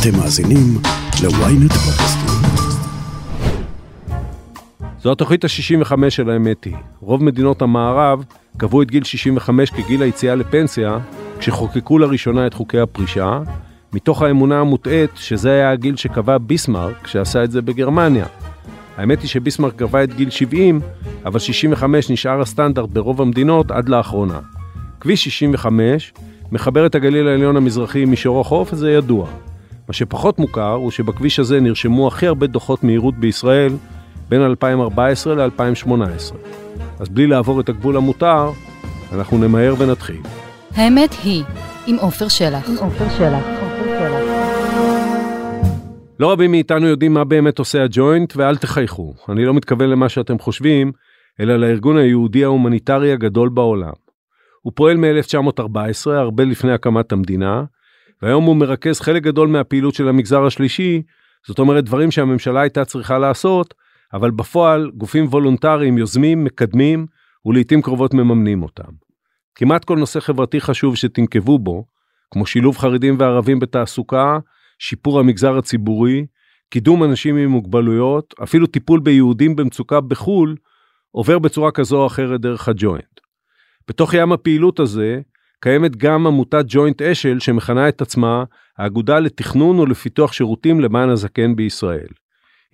אתם מאזינים ל-ynet פודקאסטים. זו התוכנית ה-65 של האמת היא. רוב מדינות המערב קבעו את גיל 65 כגיל היציאה לפנסיה, כשחוקקו לראשונה את חוקי הפרישה, מתוך האמונה המוטעית שזה היה הגיל שקבע ביסמרק כשעשה את זה בגרמניה. האמת היא שביסמרק קבע את גיל 70, אבל 65 נשאר הסטנדרט ברוב המדינות עד לאחרונה. כביש 65 מחבר את הגליל העליון המזרחי עם מישור החוף, וזה ידוע. מה שפחות מוכר הוא שבכביש הזה נרשמו הכי הרבה דוחות מהירות בישראל בין 2014 ל-2018. אז בלי לעבור את הגבול המותר, אנחנו נמהר ונתחיל. האמת היא, עם עופר שלח. עם עופר שלח. לא רבים מאיתנו יודעים מה באמת עושה הג'וינט, ואל תחייכו. אני לא מתכוון למה שאתם חושבים, אלא לארגון היהודי ההומניטרי הגדול בעולם. הוא פועל מ-1914, הרבה לפני הקמת המדינה, והיום הוא מרכז חלק גדול מהפעילות של המגזר השלישי, זאת אומרת דברים שהממשלה הייתה צריכה לעשות, אבל בפועל גופים וולונטריים יוזמים, מקדמים, ולעיתים קרובות מממנים אותם. כמעט כל נושא חברתי חשוב שתנקבו בו, כמו שילוב חרדים וערבים בתעסוקה, שיפור המגזר הציבורי, קידום אנשים עם מוגבלויות, אפילו טיפול ביהודים במצוקה בחו"ל, עובר בצורה כזו או אחרת דרך הג'וינט. בתוך ים הפעילות הזה, קיימת גם עמותת ג'וינט אשל שמכנה את עצמה האגודה לתכנון ולפיתוח שירותים למען הזקן בישראל.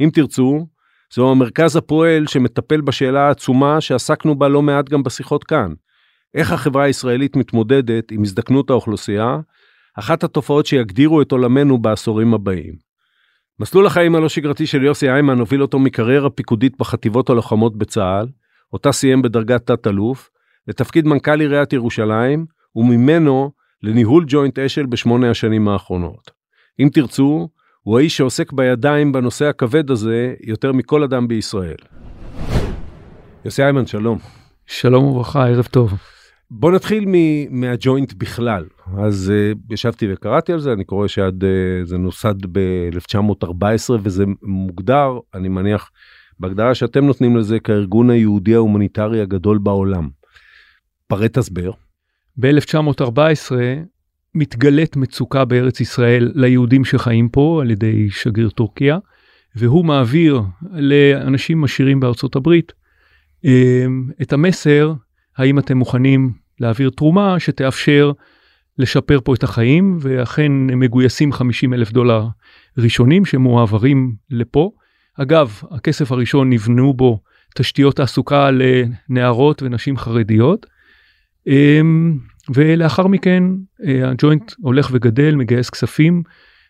אם תרצו, זהו המרכז הפועל שמטפל בשאלה העצומה שעסקנו בה לא מעט גם בשיחות כאן. איך החברה הישראלית מתמודדת עם הזדקנות האוכלוסייה, אחת התופעות שיגדירו את עולמנו בעשורים הבאים. מסלול החיים הלא שגרתי של יוסי איימן הוביל אותו מקריירה פיקודית בחטיבות הלוחמות בצה"ל, אותה סיים בדרגת תת-אלוף, לתפקיד מנכ"ל עיריית ירושלים, וממנו לניהול ג'וינט אשל בשמונה השנים האחרונות. אם תרצו, הוא האיש שעוסק בידיים בנושא הכבד הזה יותר מכל אדם בישראל. יוסי איימן, שלום. שלום וברכה, ערב טוב. בוא נתחיל מהג'וינט בכלל. אז uh, ישבתי וקראתי על זה, אני קורא שעד uh, זה נוסד ב-1914 וזה מוגדר, אני מניח, בהגדרה שאתם נותנים לזה כארגון היהודי ההומניטרי הגדול בעולם. פרט הסבר. ב-1914 מתגלית מצוקה בארץ ישראל ליהודים שחיים פה על ידי שגריר טורקיה, והוא מעביר לאנשים עשירים בארצות הברית אמ, את המסר, האם אתם מוכנים להעביר תרומה שתאפשר לשפר פה את החיים, ואכן הם מגויסים 50 אלף דולר ראשונים שמועברים לפה. אגב, הכסף הראשון נבנו בו תשתיות תעסוקה לנערות ונשים חרדיות. אמ, ולאחר מכן אה, הג'וינט הולך וגדל, מגייס כספים,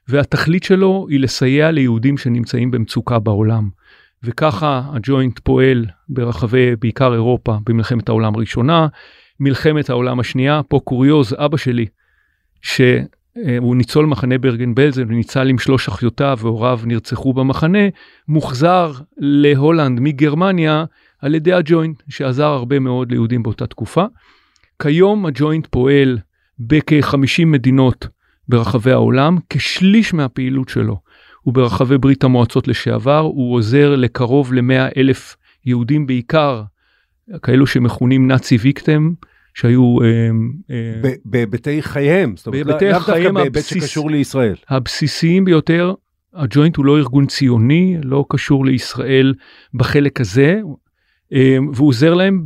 והתכלית שלו היא לסייע ליהודים שנמצאים במצוקה בעולם. וככה הג'וינט פועל ברחבי בעיקר אירופה במלחמת העולם הראשונה, מלחמת העולם השנייה, פה קוריוז, אבא שלי, שהוא ניצול מחנה ברגן בלזן וניצל עם שלוש אחיותיו והוריו נרצחו במחנה, מוחזר להולנד מגרמניה על ידי הג'וינט, שעזר הרבה מאוד ליהודים באותה תקופה. כיום הג'וינט פועל בכ-50 מדינות ברחבי העולם, כשליש מהפעילות שלו הוא ברחבי ברית המועצות לשעבר, הוא עוזר לקרוב ל-100 אלף יהודים בעיקר, כאלו שמכונים נאצי ויקטם, שהיו... אה, אה, בהיבטי חייהם, זאת אומרת, לאו דווקא בהיבט שקשור לישראל. הבסיסיים ביותר, הג'וינט הוא לא ארגון ציוני, לא קשור לישראל בחלק הזה, אה, והוא עוזר להם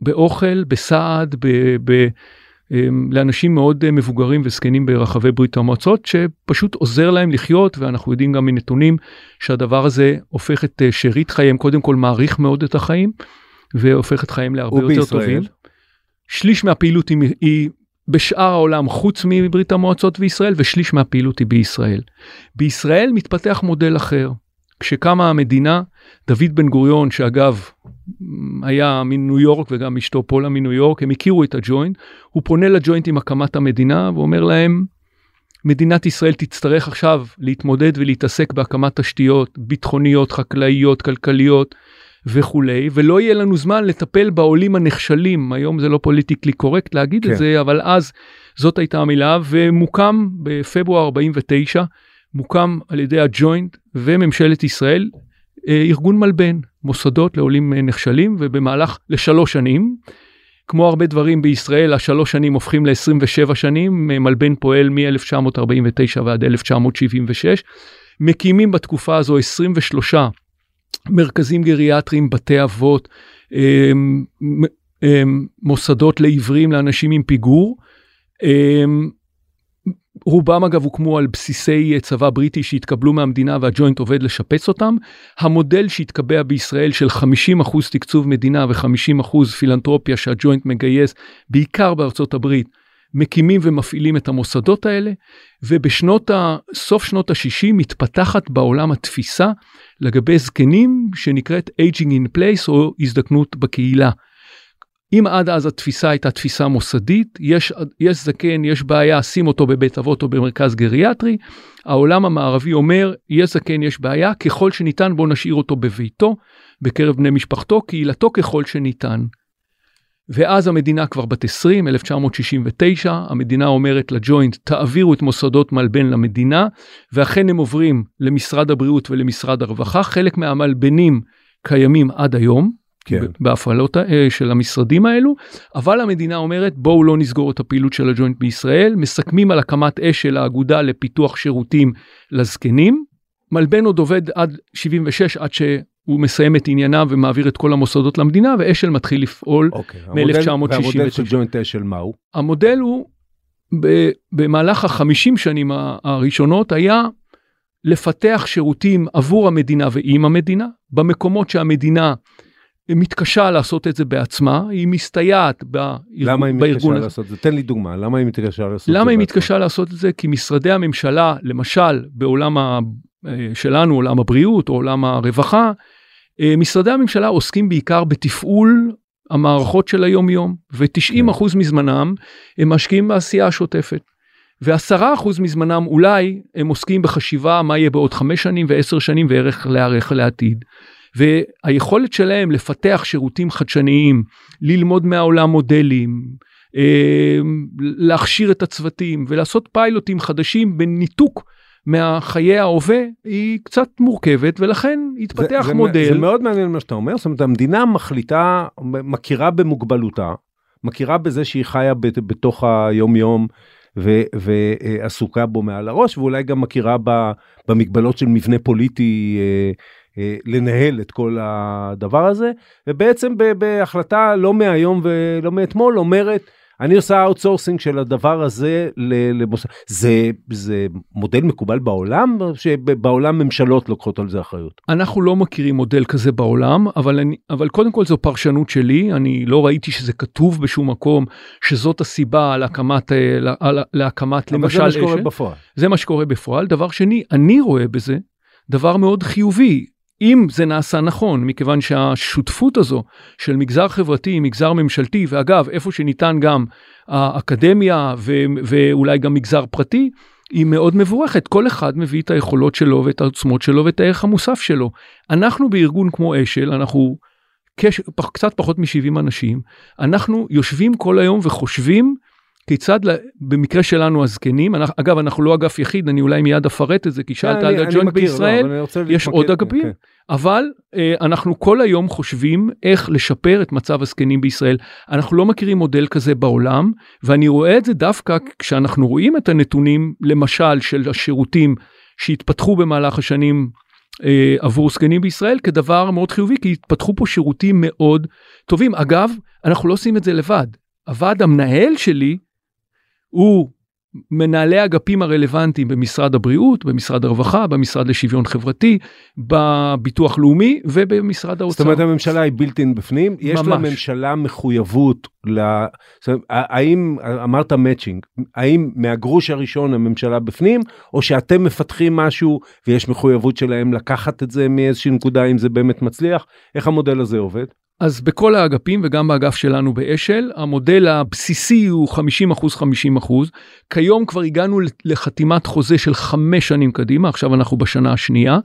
באוכל, בסעד, ב, ב, אמ, לאנשים מאוד אה, מבוגרים וזקנים ברחבי ברית המועצות, שפשוט עוזר להם לחיות, ואנחנו יודעים גם מנתונים שהדבר הזה הופך את אה, שארית חייהם, קודם כל מעריך מאוד את החיים, והופך את חייהם להרבה יותר ובישראל. טובים. שליש מהפעילות היא, היא בשאר העולם חוץ מברית המועצות וישראל, ושליש מהפעילות היא בישראל. בישראל מתפתח מודל אחר. כשקמה המדינה, דוד בן גוריון, שאגב, היה מניו יורק וגם אשתו פולה מניו יורק, הם הכירו את הג'וינט, הוא פונה לג'וינט עם הקמת המדינה ואומר להם, מדינת ישראל תצטרך עכשיו להתמודד ולהתעסק בהקמת תשתיות ביטחוניות, חקלאיות, כלכליות וכולי, ולא יהיה לנו זמן לטפל בעולים הנחשלים, היום זה לא פוליטיקלי קורקט להגיד כן. את זה, אבל אז זאת הייתה המילה, ומוקם בפברואר 49, מוקם על ידי הג'וינט וממשלת ישראל אה, ארגון מלבן, מוסדות לעולים אה, נחשלים, ובמהלך לשלוש שנים, כמו הרבה דברים בישראל, השלוש שנים הופכים ל-27 שנים, מלבן פועל מ-1949 ועד 1976. מקימים בתקופה הזו 23 מרכזים גריאטריים, בתי אבות, אמ, מוסדות לעיוורים לאנשים עם פיגור. רובם אגב הוקמו על בסיסי צבא בריטי שהתקבלו מהמדינה והג'וינט עובד לשפץ אותם. המודל שהתקבע בישראל של 50% תקצוב מדינה ו-50% פילנטרופיה שהג'וינט מגייס, בעיקר בארצות הברית, מקימים ומפעילים את המוסדות האלה, ובשנות ה... סוף שנות ה-60 מתפתחת בעולם התפיסה לגבי זקנים שנקראת aging in place או הזדקנות בקהילה. אם עד אז התפיסה הייתה תפיסה מוסדית, יש, יש זקן, יש בעיה, שים אותו בבית אבות או במרכז גריאטרי, העולם המערבי אומר, יש זקן, יש בעיה, ככל שניתן בוא נשאיר אותו בביתו, בקרב בני משפחתו, קהילתו ככל שניתן. ואז המדינה כבר בת 20, 1969, המדינה אומרת לג'וינט, תעבירו את מוסדות מלבן למדינה, ואכן הם עוברים למשרד הבריאות ולמשרד הרווחה, חלק מהמלבנים קיימים עד היום, כן. בהפעלות אה, של המשרדים האלו, אבל המדינה אומרת בואו לא נסגור את הפעילות של הג'וינט בישראל, מסכמים על הקמת אש של האגודה לפיתוח שירותים לזקנים. מלבן עוד עובד עד 76 עד שהוא מסיים את ענייניו ומעביר את כל המוסדות למדינה ואשל מתחיל לפעול אוקיי, מ-1969. והמודל של ג'וינט אשל מהו? המודל הוא במהלך החמישים שנים הראשונות היה לפתח שירותים עבור המדינה ועם המדינה במקומות שהמדינה מתקשה לעשות את זה בעצמה, היא מסתייעת בארגון למה היא מתקשה לעשות את זה? תן לי דוגמה, למה היא מתקשה לעשות את זה? למה היא מתקשה לעשות את זה? כי משרדי הממשלה, למשל בעולם ה... אה, שלנו, עולם הבריאות או עולם הרווחה, אה, משרדי הממשלה עוסקים בעיקר בתפעול המערכות של היום יום, ו-90% כן. מזמנם הם משקיעים בעשייה השוטפת. ו-10% מזמנם אולי הם עוסקים בחשיבה מה יהיה בעוד 5 שנים ו-10 שנים וערך להיערך לעתיד. והיכולת שלהם לפתח שירותים חדשניים, ללמוד מהעולם מודלים, אה, להכשיר את הצוותים ולעשות פיילוטים חדשים בניתוק מהחיי ההווה היא קצת מורכבת ולכן התפתח זה, מודל. זה, זה מאוד מעניין מה שאתה אומר, זאת אומרת המדינה מחליטה, מכירה במוגבלותה, מכירה בזה שהיא חיה בתוך היום יום ועסוקה בו מעל הראש ואולי גם מכירה במגבלות של מבנה פוליטי אה, לנהל את כל הדבר הזה ובעצם בהחלטה לא מהיום ולא מאתמול אומרת אני עושה outsourcing של הדבר הזה למוסד זה זה מודל מקובל בעולם שבעולם ממשלות לוקחות על זה אחריות. אנחנו לא מכירים מודל כזה בעולם אבל אני אבל קודם כל זו פרשנות שלי אני לא ראיתי שזה כתוב בשום מקום שזאת הסיבה להקמת אה, להקמת למשל זה מה שקורה בפועל. זה מה שקורה בפועל. דבר שני אני רואה בזה דבר מאוד חיובי אם זה נעשה נכון, מכיוון שהשותפות הזו של מגזר חברתי, מגזר ממשלתי, ואגב, איפה שניתן גם האקדמיה ו- ואולי גם מגזר פרטי, היא מאוד מבורכת. כל אחד מביא את היכולות שלו ואת העוצמות שלו ואת הערך המוסף שלו. אנחנו בארגון כמו אשל, אנחנו קש... קצת פחות מ-70 אנשים, אנחנו יושבים כל היום וחושבים כיצד במקרה שלנו הזקנים, אגב אנחנו לא אגף יחיד, אני אולי מיד אפרט את זה, כי שאלת על הג'וינט בישראל, לא, יש עוד אגפים, כן. אבל אה, אנחנו כל היום חושבים איך לשפר את מצב הזקנים בישראל. אנחנו לא מכירים מודל כזה בעולם, ואני רואה את זה דווקא כשאנחנו רואים את הנתונים, למשל של השירותים שהתפתחו במהלך השנים אה, עבור זקנים בישראל כדבר מאוד חיובי כי התפתחו פה שירותים מאוד טובים אגב אנחנו לא עושים את זה לבד הוועד המנהל שלי הוא מנהלי אגפים הרלוונטיים במשרד הבריאות, במשרד הרווחה, במשרד לשוויון חברתי, בביטוח לאומי ובמשרד האוצר. זאת אומרת הממשלה היא בלתי בפנים, יש ממש. לממשלה מחויבות, לה... אומרת, האם, אמרת מאצ'ינג, האם מהגרוש הראשון הממשלה בפנים, או שאתם מפתחים משהו ויש מחויבות שלהם לקחת את זה מאיזושהי נקודה אם זה באמת מצליח, איך המודל הזה עובד? אז בכל האגפים וגם באגף שלנו באשל, המודל הבסיסי הוא 50 אחוז 50 אחוז. כיום כבר הגענו לחתימת חוזה של חמש שנים קדימה, עכשיו אנחנו בשנה השנייה,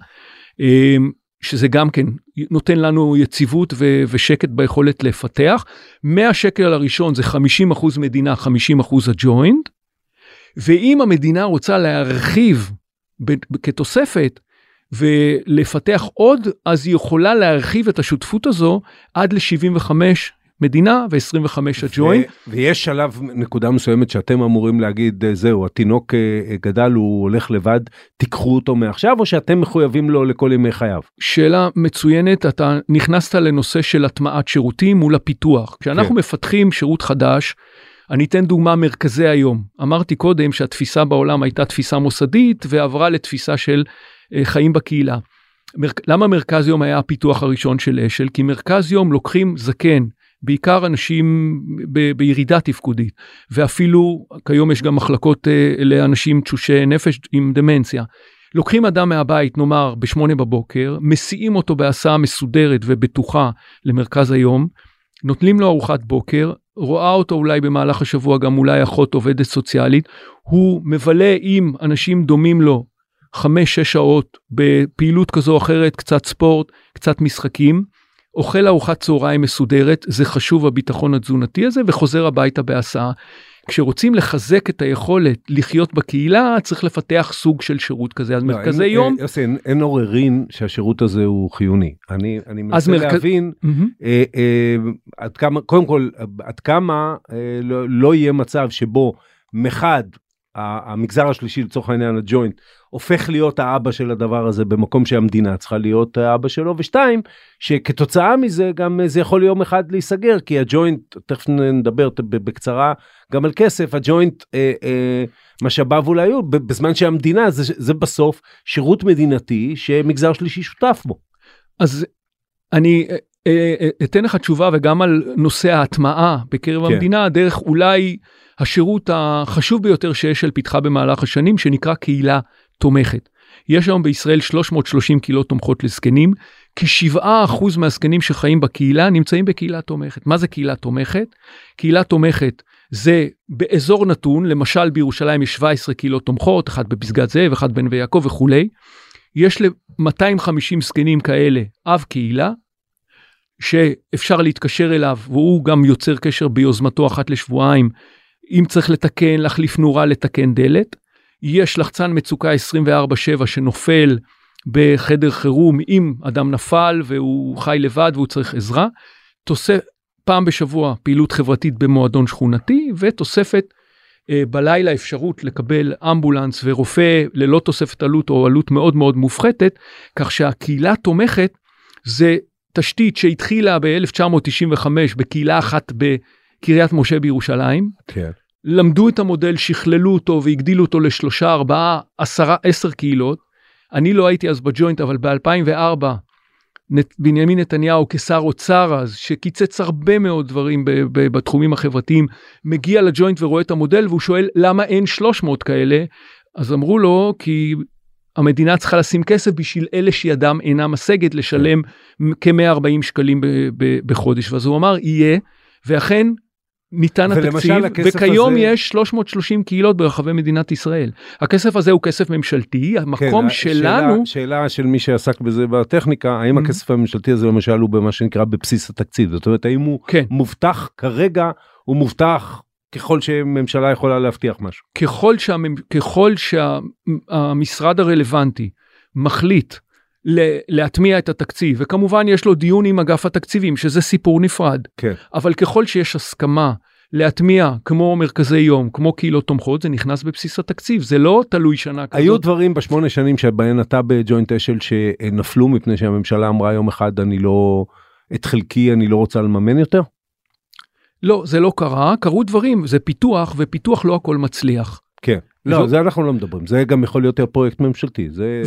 אמ, שזה גם כן נותן לנו יציבות ושקט ביכולת לפתח. מהשקל הראשון זה 50 אחוז מדינה, 50 אחוז הג'וינט, ואם המדינה רוצה להרחיב כתוספת, ולפתח עוד, אז היא יכולה להרחיב את השותפות הזו עד ל-75 מדינה ו-25 הג'וינט. ויש שלב, נקודה מסוימת שאתם אמורים להגיד, אה, זהו, התינוק אה, גדל, הוא הולך לבד, תיקחו אותו מעכשיו, או שאתם מחויבים לו לכל ימי חייו? שאלה מצוינת, אתה נכנסת לנושא של הטמעת שירותים מול הפיתוח. כשאנחנו כן. מפתחים שירות חדש, אני אתן דוגמה מרכזי היום. אמרתי קודם שהתפיסה בעולם הייתה תפיסה מוסדית ועברה לתפיסה של אה, חיים בקהילה. מר... למה מרכז יום היה הפיתוח הראשון של אשל? כי מרכז יום לוקחים זקן, בעיקר אנשים ב... בירידה תפקודית, ואפילו כיום יש גם מחלקות אה, לאנשים תשושי נפש עם דמנציה. לוקחים אדם מהבית, נאמר, בשמונה בבוקר, מסיעים אותו בהסעה מסודרת ובטוחה למרכז היום, נותנים לו ארוחת בוקר, רואה אותו אולי במהלך השבוע גם אולי אחות עובדת סוציאלית, הוא מבלה עם אנשים דומים לו חמש שש שעות בפעילות כזו או אחרת, קצת ספורט, קצת משחקים, אוכל ארוחת צהריים מסודרת, זה חשוב הביטחון התזונתי הזה, וחוזר הביתה בהסעה. כשרוצים לחזק את היכולת לחיות בקהילה, צריך לפתח סוג של שירות כזה. אז לא, מרכזי אין, יום... יוסי, אין, אין עוררין שהשירות הזה הוא חיוני. אני, אני מנסה מרכז- להבין מהמם. אה, אה, עד כמה, קודם כל, עד כמה אה, לא, לא יהיה מצב שבו מחד, המגזר השלישי, לצורך העניין הג'וינט, הופך להיות האבא של הדבר הזה במקום שהמדינה צריכה להיות האבא שלו, ושתיים, שכתוצאה מזה גם אה, זה יכול יום אחד להיסגר, כי הג'וינט, תכף נדבר בקצרה גם על כסף, הג'וינט, אה, אה, משאביו אולי היו, בזמן שהמדינה זה, זה בסוף שירות מדינתי שמגזר שלישי שותף בו. אז אני אה, אה, אתן לך תשובה וגם על נושא ההטמעה בקרב כן. המדינה, דרך אולי השירות החשוב ביותר שיש אל פתחה במהלך השנים, שנקרא קהילה תומכת. יש היום בישראל 330 קהילות תומכות לזקנים, כ-7% מהזקנים שחיים בקהילה נמצאים בקהילה תומכת. מה זה קהילה תומכת? קהילה תומכת זה באזור נתון, למשל בירושלים יש 17 קהילות תומכות, אחת בפסגת זאב, אחת בנווה יעקב וכולי. יש ל-250 זקנים כאלה אב קהילה, שאפשר להתקשר אליו, והוא גם יוצר קשר ביוזמתו אחת לשבועיים, אם צריך לתקן, להחליף נורה, לתקן דלת. יש לחצן מצוקה 24/7 שנופל בחדר חירום אם אדם נפל והוא חי לבד והוא צריך עזרה. תוסף, פעם בשבוע פעילות חברתית במועדון שכונתי ותוספת אה, בלילה אפשרות לקבל אמבולנס ורופא ללא תוספת עלות או עלות מאוד מאוד מופחתת, כך שהקהילה תומכת זה תשתית שהתחילה ב-1995 בקהילה אחת בקריית משה בירושלים. כן. למדו את המודל, שכללו אותו והגדילו אותו לשלושה, ארבעה, עשרה, עשר קהילות. אני לא הייתי אז בג'וינט, אבל ב-2004 בנימין נתניהו כשר אוצר אז, שקיצץ הרבה מאוד דברים בתחומים החברתיים, מגיע לג'וינט ורואה את המודל והוא שואל למה אין 300 כאלה? אז אמרו לו כי המדינה צריכה לשים כסף בשביל אלה שידם אינה משגת לשלם כ-140 שקלים בחודש. ואז הוא אמר יהיה, ואכן ניתן התקציב, וכיום הזה- יש 330 קהילות ברחבי מדינת ישראל. הכסף הזה הוא כסף ממשלתי, המקום כן, שלנו, שאלה, שאלה של מי שעסק בזה בטכניקה, האם Mhm. הכסף הממשלתי הזה למשל הוא במה שנקרא בבסיס התקציד? זאת אומרת, האם הוא כן, מובטח כרגע, הוא מובטח ככל שממשלה יכולה להבטיח משהו. ככל, שהממ... ככל שהמשרד הרלוונטי מחליט להטמיע את התקציב, וכמובן יש לו דיון עם אגף התקציבים, שזה סיפור נפרד, כן. אבל ככל שיש הסכמה להטמיע כמו מרכזי יום, כמו קהילות תומכות, זה נכנס בבסיס התקציב, זה לא תלוי שנה כזאת. היו דברים בשמונה שנים שבהן אתה בג'וינט אשל שנפלו מפני שהממשלה אמרה יום אחד אני לא, את חלקי אני לא רוצה לממן יותר? לא, זה לא קרה, קרו דברים, זה פיתוח, ופיתוח לא הכל מצליח. כן. לא, זאת- זה אנחנו לא מדברים, זה גם יכול להיות פרויקט ממשלתי, זה...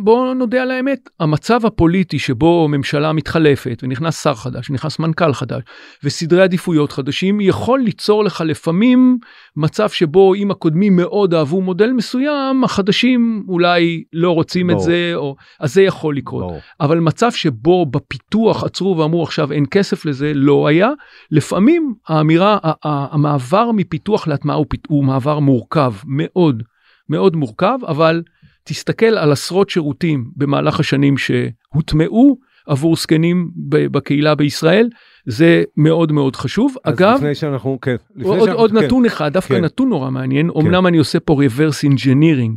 ובואו נודה על האמת, המצב הפוליטי שבו ממשלה מתחלפת ונכנס שר חדש, נכנס מנכ"ל חדש וסדרי עדיפויות חדשים, יכול ליצור לך לפעמים מצב שבו אם הקודמים מאוד אהבו מודל מסוים, החדשים אולי לא רוצים את ברור. זה, או... אז זה יכול לקרות. ברור. אבל מצב שבו בפיתוח עצרו ואמרו עכשיו אין כסף לזה, לא היה. לפעמים האמירה, המעבר מפיתוח להטמעה הוא, הוא מעבר מורכב, מאוד, מאוד מורכב, אבל תסתכל על עשרות שירותים במהלך השנים שהוטמעו עבור זקנים בקהילה בישראל, זה מאוד מאוד חשוב. אז אגב, לפני שאנחנו, כן. לפני עוד, שאנחנו- עוד כן. נתון אחד, דווקא כן. נתון נורא מעניין, אמנם אני עושה פה reverse engineering.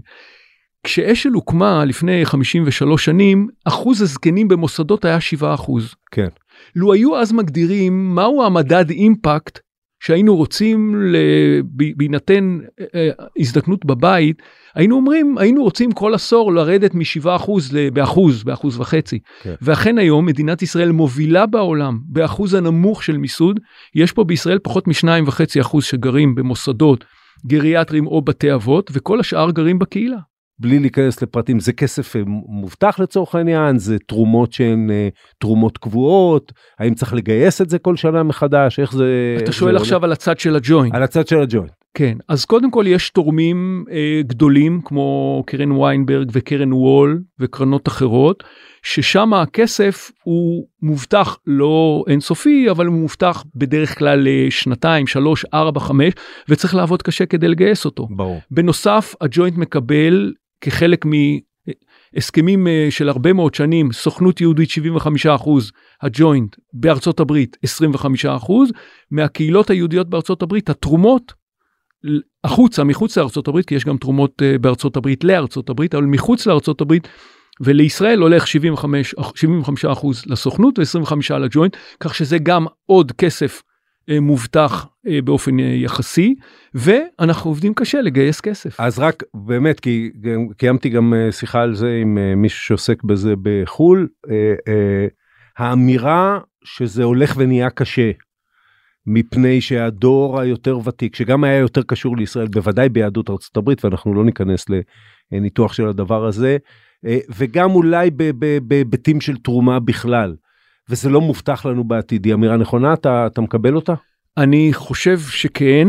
כשאשל הוקמה לפני 53 שנים, אחוז הזקנים במוסדות היה 7 אחוז. כן. לו היו אז מגדירים מהו המדד אימפקט שהיינו רוצים, בהינתן אה, אה, הזדקנות בבית, היינו אומרים, היינו רוצים כל עשור לרדת מ-7% באחוז, באחוז וחצי. כן. ואכן היום מדינת ישראל מובילה בעולם באחוז הנמוך של מיסוד. יש פה בישראל פחות מ-2.5% שגרים במוסדות גריאטריים או בתי אבות, וכל השאר גרים בקהילה. בלי להיכנס לפרטים, זה כסף אה, מובטח לצורך העניין? זה תרומות שהן אה, תרומות קבועות? האם צריך לגייס את זה כל שנה מחדש? איך זה... אתה שואל זה עכשיו עולה? על הצד של הג'וינט. על הצד של הג'וינט. כן, אז קודם כל יש תורמים אה, גדולים כמו קרן ויינברג וקרן וול וקרנות אחרות, ששם הכסף הוא מובטח לא אינסופי, אבל הוא מובטח בדרך כלל לשנתיים, שלוש, ארבע, חמש, וצריך לעבוד קשה כדי לגייס אותו. ברור. בנוסף, הג'וינט מקבל כחלק מהסכמים אה, של הרבה מאוד שנים, סוכנות יהודית 75 אחוז, הג'וינט בארצות הברית 25 אחוז, מהקהילות היהודיות בארצות הברית התרומות החוצה, מחוץ לארצות הברית, כי יש גם תרומות אה, בארצות הברית לארצות הברית, אבל מחוץ לארצות הברית ולישראל הולך 75, 75 אחוז לסוכנות ו-25 לג'וינט, כך שזה גם עוד כסף מובטח אה, באופן אה, יחסי, ואנחנו עובדים קשה לגייס כסף. אז רק באמת, כי קיימתי גם שיחה על זה עם מישהו שעוסק בזה בחו"ל, האמירה שזה הולך ונהיה קשה, מפני שהדור היותר ותיק, שגם היה יותר קשור לישראל, בוודאי ביהדות ארצות הברית, ואנחנו לא ניכנס לניתוח של הדבר הזה, וגם אולי בהיבטים של תרומה בכלל. וזה לא מובטח לנו בעתיד, היא אמירה נכונה? אתה, אתה מקבל אותה? אני חושב שכן.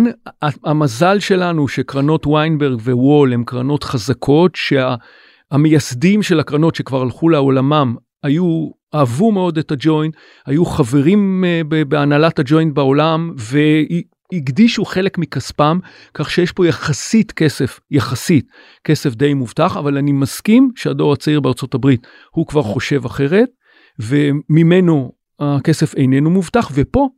המזל שלנו שקרנות ויינברג ווול הן קרנות חזקות, שהמייסדים של הקרנות שכבר הלכו לעולמם היו, אהבו מאוד את הג'וינט, היו חברים uh, בהנהלת הג'וינט בעולם והקדישו חלק מכספם, כך שיש פה יחסית כסף, יחסית כסף די מובטח, אבל אני מסכים שהדור הצעיר בארצות הברית הוא כבר חושב אחרת. וממנו הכסף איננו מובטח, ופה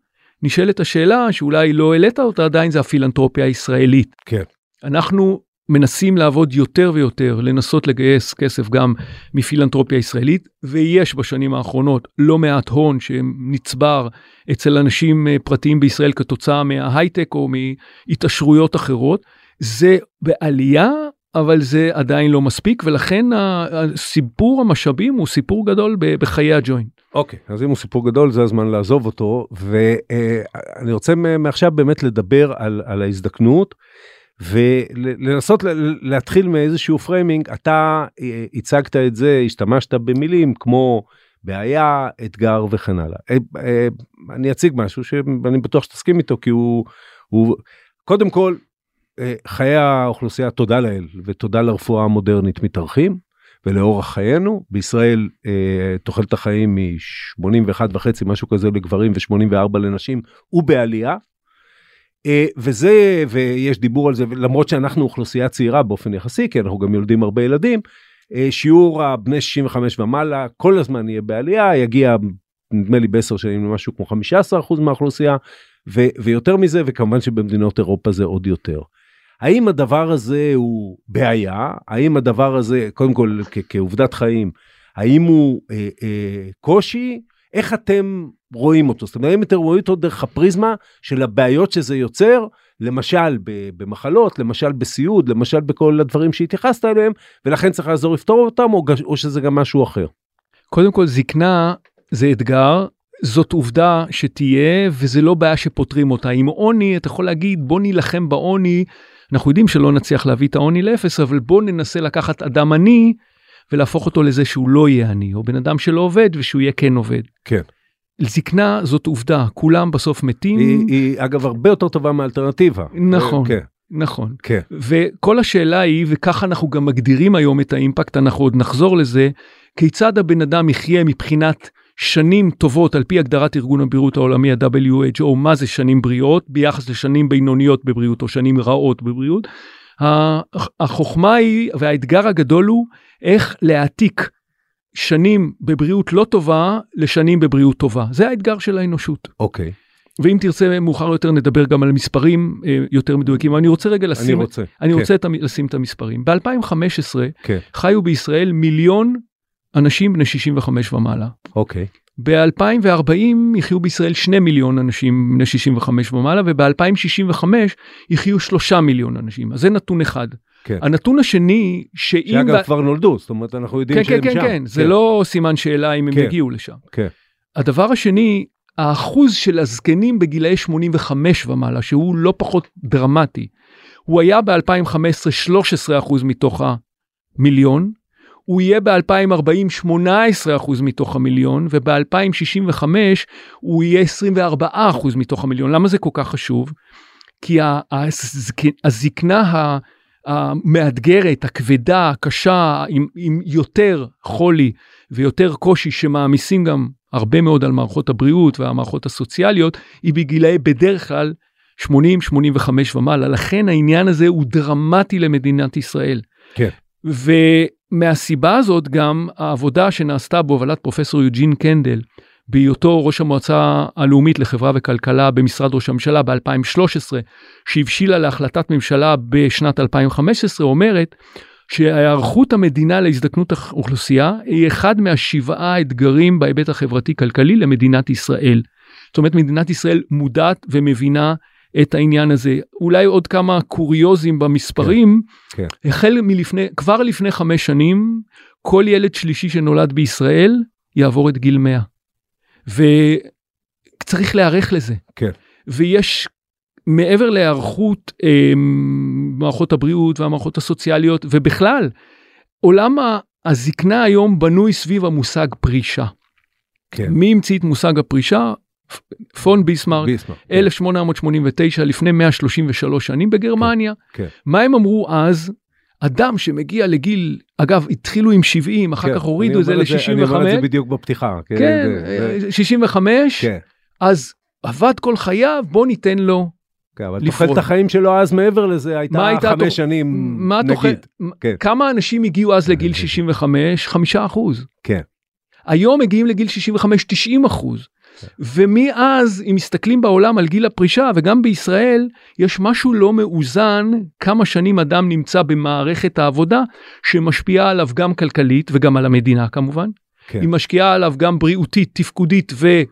נשאלת השאלה שאולי לא העלית אותה עדיין, זה הפילנטרופיה הישראלית. כן. אנחנו מנסים לעבוד יותר ויותר, לנסות לגייס כסף גם מפילנטרופיה ישראלית, ויש בשנים האחרונות לא מעט הון שנצבר אצל אנשים אה, פרטיים בישראל כתוצאה מההייטק או מהתעשרויות אחרות. זה בעלייה, אבל זה עדיין לא מספיק ולכן הסיפור המשאבים הוא סיפור גדול בחיי הג'וינט. אוקיי okay, אז אם הוא סיפור גדול זה הזמן לעזוב אותו ואני רוצה מעכשיו באמת לדבר על, על ההזדקנות ולנסות להתחיל מאיזשהו framing אתה אה, הצגת את זה השתמשת במילים כמו בעיה אתגר וכן הלאה. אה, אה, אני אציג משהו שאני בטוח שתסכים איתו כי הוא, הוא קודם כל אה, חיי האוכלוסייה, תודה לאל ותודה לרפואה המודרנית מתארחים ולאורח חיינו. בישראל אה, תוחלת החיים מ-81 וחצי, משהו כזה לגברים ו-84 לנשים, הוא בעלייה. אה, וזה, ויש דיבור על זה, למרות שאנחנו אוכלוסייה צעירה באופן יחסי, כי אנחנו גם יולדים הרבה ילדים, אה, שיעור הבני 65 ומעלה כל הזמן יהיה בעלייה, יגיע נדמה לי בעשר שנים למשהו כמו 15% מהאוכלוסייה, ו- ויותר מזה, וכמובן שבמדינות אירופה זה עוד יותר. האם הדבר הזה הוא בעיה? האם הדבר הזה, קודם כל כעובדת חיים, האם הוא אה, אה, קושי? איך אתם רואים אותו? זאת אומרת, האם אתם רואים אותו דרך הפריזמה של הבעיות שזה יוצר, למשל במחלות, למשל בסיעוד, למשל בכל הדברים שהתייחסת אליהם, ולכן צריך לעזור לפתור אותם, או, או שזה גם משהו אחר? קודם כל, זקנה זה אתגר, זאת עובדה שתהיה, וזה לא בעיה שפותרים אותה. עם עוני, אתה יכול להגיד, בוא נילחם בעוני אנחנו יודעים שלא נצליח להביא את העוני לאפס, אבל בואו ננסה לקחת אדם עני ולהפוך אותו לזה שהוא לא יהיה עני, או בן אדם שלא עובד ושהוא יהיה כן עובד. כן. זקנה זאת עובדה, כולם בסוף מתים. היא, היא אגב הרבה יותר טובה מאלטרנטיבה. נכון. כן. נכון. כן. וכל השאלה היא, וככה אנחנו גם מגדירים היום את האימפקט, אנחנו עוד נחזור לזה, כיצד הבן אדם יחיה מבחינת שנים טובות על פי הגדרת ארגון הבריאות העולמי ה-WHO, מה זה שנים בריאות ביחס לשנים בינוניות בבריאות או שנים רעות בבריאות. החוכמה היא והאתגר הגדול הוא איך להעתיק שנים בבריאות לא טובה לשנים בבריאות טובה. זה האתגר של האנושות. אוקיי. Okay. ואם תרצה מאוחר יותר נדבר גם על מספרים אה, יותר מדויקים. אני רוצה רגע לשים, אני רוצה, אני כן. רוצה את, לשים את המספרים. ב-2015 כן. חיו בישראל מיליון אנשים בני 65 ומעלה. אוקיי. ב-2040 יחיו בישראל 2 מיליון אנשים בני 65 ומעלה, וב-2065 יחיו 3 מיליון אנשים. אז זה נתון אחד. כן. הנתון השני, שאם... שאגב ב- כבר נולדו, זאת אומרת אנחנו יודעים כן, שהם כן, שם. כן, כן, זה לא סימן שאלה אם הם כן. יגיעו לשם. כן. הדבר השני, האחוז של הזקנים בגילאי 85 ומעלה, שהוא לא פחות דרמטי, הוא היה ב-2015 13% מתוך המיליון, הוא יהיה ב-2040 18% מתוך המיליון, וב-2065 הוא יהיה 24% מתוך המיליון. למה זה כל כך חשוב? כי הזקנה המאתגרת, הכבדה, הקשה, עם, עם יותר חולי ויותר קושי שמעמיסים גם הרבה מאוד על מערכות הבריאות והמערכות הסוציאליות, היא בגילאי בדרך כלל 80-85 ומעלה. לכן העניין הזה הוא דרמטי למדינת ישראל. כן. ומהסיבה הזאת גם העבודה שנעשתה בהובלת פרופסור יוג'ין קנדל, בהיותו ראש המועצה הלאומית לחברה וכלכלה במשרד ראש הממשלה ב-2013, שהבשילה להחלטת ממשלה בשנת 2015, אומרת שהיערכות המדינה להזדקנות האוכלוסייה היא אחד מהשבעה אתגרים בהיבט החברתי-כלכלי למדינת ישראל. זאת אומרת, מדינת ישראל מודעת ומבינה את העניין הזה. אולי עוד כמה קוריוזים במספרים. כן, החל מלפני, כבר לפני חמש שנים, כל ילד שלישי שנולד בישראל יעבור את גיל 100. וצריך להיערך לזה. כן. ויש מעבר להיערכות אה, מערכות הבריאות והמערכות הסוציאליות ובכלל עולם הזקנה היום בנוי סביב המושג פרישה. כן. מי המציא את מושג הפרישה? פון ביסמרק, ביסמרק. 1889 לפני 133 שנים בגרמניה. כן. מה הם אמרו אז? אדם שמגיע לגיל, אגב התחילו עם 70 אחר כן, כך הורידו את זה אני אומר אני אומר את ל-65, זה בדיוק בפתיחה. כן. כן, זה- זה- אה, 65, כן. אז עבד כל חייו בוא ניתן לו כן, אבל. תוחלת החיים שלו אז מעבר לזה הייתה חמש תוח- שנים מה תוכל, נגיד. כן. כמה אנשים הגיעו אז לגיל 65? חמישה אחוז. כן. היום מגיעים לגיל 65 90 אחוז. כן. ומאז אם מסתכלים בעולם על גיל הפרישה וגם בישראל יש משהו לא מאוזן כמה שנים אדם נמצא במערכת העבודה שמשפיעה עליו גם כלכלית וגם על המדינה כמובן. כן. היא משקיעה עליו גם בריאותית תפקודית ו...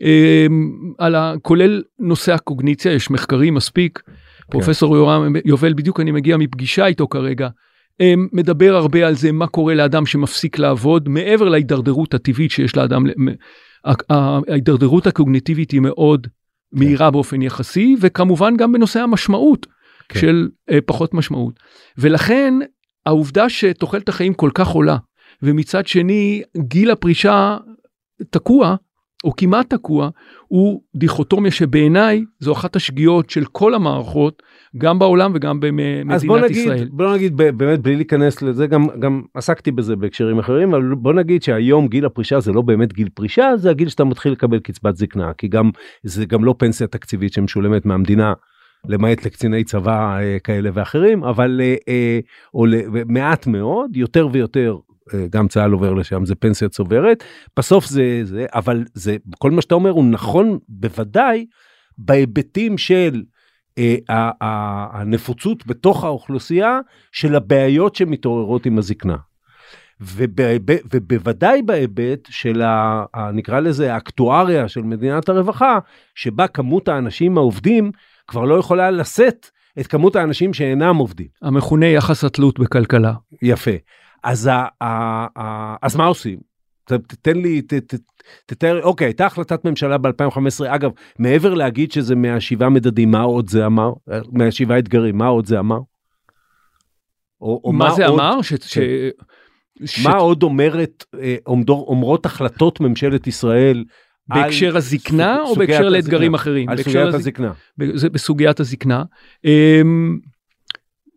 אמ, על ה... כולל נושא הקוגניציה יש מחקרים מספיק. כן. פרופסור יורם יובל בדיוק אני מגיע מפגישה איתו כרגע. אמ, מדבר הרבה על זה מה קורה לאדם שמפסיק לעבוד מעבר להידרדרות הטבעית שיש לאדם. ההידרדרות הקוגניטיבית היא מאוד מהירה באופן יחסי וכמובן גם בנושא המשמעות כן. של אה, פחות משמעות. ולכן העובדה שתוחלת החיים כל כך עולה ומצד שני גיל הפרישה תקוע או כמעט תקוע הוא דיכוטומיה שבעיניי זו אחת השגיאות של כל המערכות גם בעולם וגם אז בוא במדינת נגיד, ישראל. בוא נגיד באמת בלי להיכנס לזה גם גם עסקתי בזה בהקשרים אחרים אבל בוא נגיד שהיום גיל הפרישה זה לא באמת גיל פרישה זה הגיל שאתה מתחיל לקבל קצבת זקנה כי גם זה גם לא פנסיה תקציבית שמשולמת מהמדינה. למעט לקציני צבא אה, כאלה ואחרים אבל אה, אה, או מעט מאוד יותר ויותר אה, גם צה"ל עובר לשם זה פנסיה צוברת בסוף זה זה אבל זה כל מה שאתה אומר הוא נכון בוודאי בהיבטים של אה, הנפוצות בתוך האוכלוסייה של הבעיות שמתעוררות עם הזקנה. ובהיבט- ובוודאי בהיבט של ה, ה, נקרא לזה האקטואריה של מדינת הרווחה, שבה כמות האנשים העובדים כבר לא יכולה לשאת את כמות האנשים שאינם עובדים. המכונה יחס התלות בכלכלה. יפה. אז, ה, ה, ה, אז מה עושים? תתן לי, ת, ת, תתאר, אוקיי, הייתה החלטת ממשלה ב-2015, אגב, מעבר להגיד שזה מהשבעה מדדים, מה עוד זה אמר? מהשבעה אתגרים, מה עוד זה אמר? או, או מה זה עוד, אמר? ש... ש... ש... מה עוד אומרת, אה, עומדור, אומרות החלטות ממשלת ישראל בהקשר הזקנה סוג- או בהקשר? לאתגרים אחרים? על סוגיית הז- הזקנה. ב- זה בסוגיית הזקנה. אמ,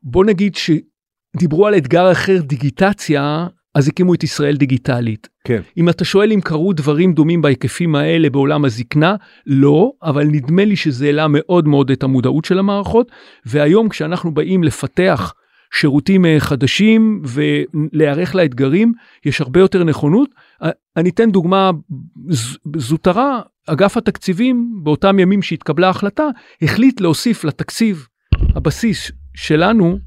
בוא נגיד שדיברו על אתגר אחר דיגיטציה אז הקימו את ישראל דיגיטלית. כן. אם אתה שואל אם קרו דברים דומים בהיקפים האלה בעולם הזקנה, לא, אבל נדמה לי שזה העלה מאוד מאוד את המודעות של המערכות, והיום כשאנחנו באים לפתח שירותים אה, חדשים ולהיערך לאתגרים, יש הרבה יותר נכונות. אה, אני אתן דוגמה זוטרה, אגף התקציבים באותם ימים שהתקבלה ההחלטה, החליט להוסיף לתקציב הבסיס שלנו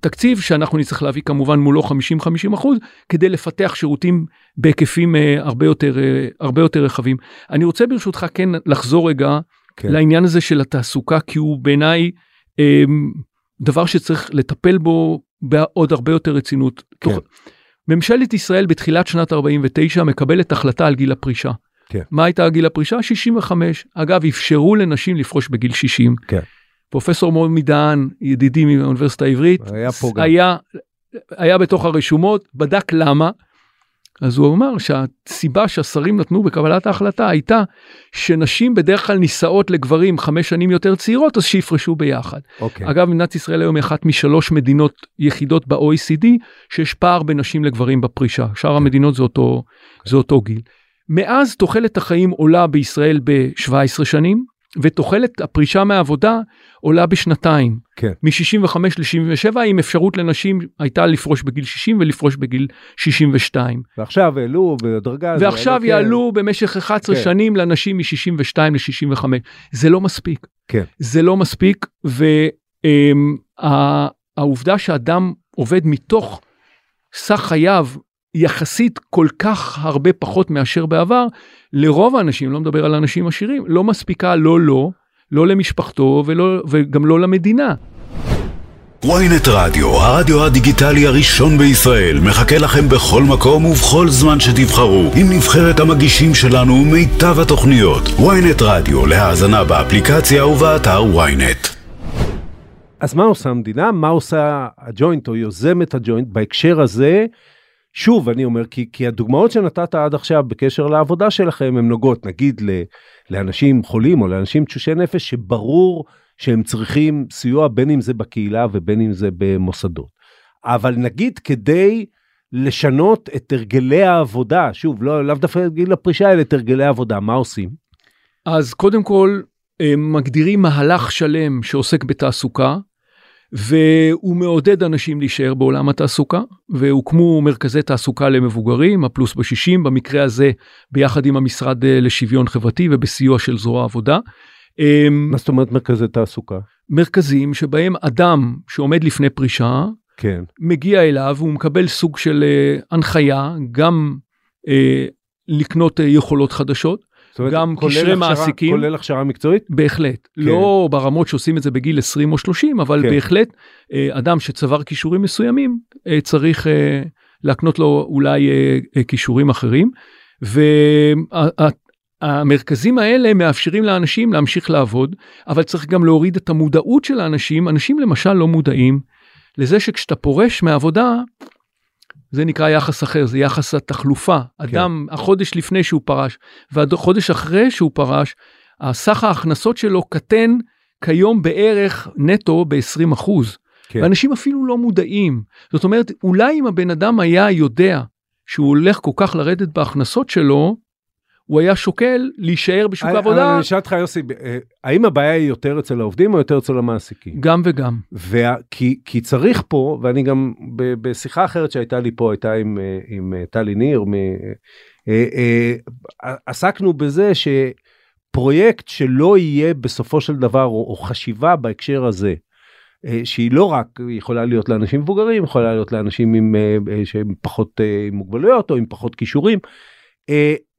תקציב שאנחנו נצטרך להביא כמובן מולו 50-50 אחוז כדי לפתח שירותים בהיקפים אה, הרבה יותר אה, הרבה יותר רחבים. אני רוצה ברשותך כן לחזור רגע כן. לעניין הזה של התעסוקה כי הוא בעיניי אה, דבר שצריך לטפל בו בעוד הרבה יותר רצינות. כן. תוך- ממשלת ישראל בתחילת שנת 49 מקבלת החלטה על גיל הפרישה. כן. מה הייתה גיל הפרישה? 65. אגב, אפשרו לנשים לפרוש בגיל 60. כן. פרופסור מומי דהן, ידידי מהאוניברסיטה העברית, היה פה גם. היה, היה בתוך הרשומות, בדק למה. אז הוא אמר שהסיבה שהשרים נתנו בקבלת ההחלטה הייתה שנשים בדרך כלל נישאות לגברים חמש שנים יותר צעירות אז שיפרשו ביחד. אוקיי. אגב מדינת ישראל היום היא אחת משלוש מדינות יחידות ב-OECD שיש פער בין נשים לגברים בפרישה. שאר המדינות זה אותו, זה אותו גיל. מאז תוחלת החיים עולה בישראל ב-17 שנים ותוחלת הפרישה מהעבודה עולה בשנתיים. כן. מ-65 ל-77 עם אפשרות לנשים הייתה לפרוש בגיל 60 ולפרוש בגיל 62. ועכשיו העלו בדרגה. זה ועכשיו יעלה, כן. יעלו במשך 11 כן. שנים לנשים מ-62 ל-65. זה לא מספיק. כן. זה לא מספיק, והעובדה שאדם עובד מתוך סך חייו יחסית כל כך הרבה פחות מאשר בעבר, לרוב האנשים, לא מדבר על אנשים עשירים, לא מספיקה לא לו, לא למשפחתו ולא, וגם לא למדינה. ynet רדיו, הרדיו הדיגיטלי הראשון בישראל, מחכה לכם בכל מקום ובכל זמן שתבחרו, עם נבחרת המגישים שלנו ומיטב התוכניות. ynet רדיו, להאזנה באפליקציה ובאתר ynet. אז מה עושה המדינה? מה עושה הג'וינט או יוזמת הג'וינט בהקשר הזה? שוב, אני אומר, כי, כי הדוגמאות שנתת עד עכשיו בקשר לעבודה שלכם, הן נוגעות, נגיד, ל, לאנשים חולים או לאנשים תשושי נפש, שברור שהם צריכים סיוע בין אם זה בקהילה ובין אם זה במוסדות. אבל נגיד כדי לשנות את הרגלי העבודה, שוב, לא, לאו דווקא את גיל הפרישה, אלא את הרגלי העבודה, מה עושים? אז קודם כל, מגדירים מהלך שלם שעוסק בתעסוקה, והוא מעודד אנשים להישאר בעולם התעסוקה, והוקמו מרכזי תעסוקה למבוגרים, הפלוס בשישים, במקרה הזה ביחד עם המשרד אה, לשוויון חברתי ובסיוע של זרוע עבודה. הם מה זאת אומרת מרכזי תעסוקה? מרכזים שבהם אדם שעומד לפני פרישה, כן, מגיע אליו והוא מקבל סוג של אה, הנחיה, גם אה, לקנות יכולות חדשות, אומרת, גם קשרי מעסיקים. כולל הכשרה מקצועית? בהחלט. כן. לא ברמות שעושים את זה בגיל 20 או 30, אבל כן. בהחלט אה, אדם שצבר כישורים מסוימים אה, צריך אה, להקנות לו אולי כישורים אחרים. והמרכזים האלה מאפשרים לאנשים להמשיך לעבוד, אבל צריך גם להוריד את המודעות של האנשים. אנשים למשל לא מודעים לזה שכשאתה פורש מהעבודה, זה נקרא יחס אחר, זה יחס התחלופה. אדם, החודש לפני שהוא פרש והחודש אחרי שהוא פרש, הסך ההכנסות שלו קטן כיום בערך נטו ב-20 אחוז. כן. ואנשים אפילו לא מודעים. זאת אומרת, אולי אם הבן אדם היה יודע שהוא הולך כל כך לרדת בהכנסות שלו, הוא היה שוקל להישאר בשוק העבודה אני אשאל אותך יוסי, אה, האם הבעיה היא יותר אצל העובדים או יותר אצל המעסיקים? גם וגם. וה, כי, כי צריך פה, ואני גם ב, בשיחה אחרת שהייתה לי פה, הייתה עם, אה, עם אה, טלי ניר, מ, עסקנו בזה שפרויקט שלא יהיה בסופו של דבר, או, או חשיבה בהקשר הזה, שהיא לא רק יכולה להיות לאנשים מבוגרים, יכולה להיות לאנשים עם, שהם פחות עם מוגבלויות או עם פחות כישורים,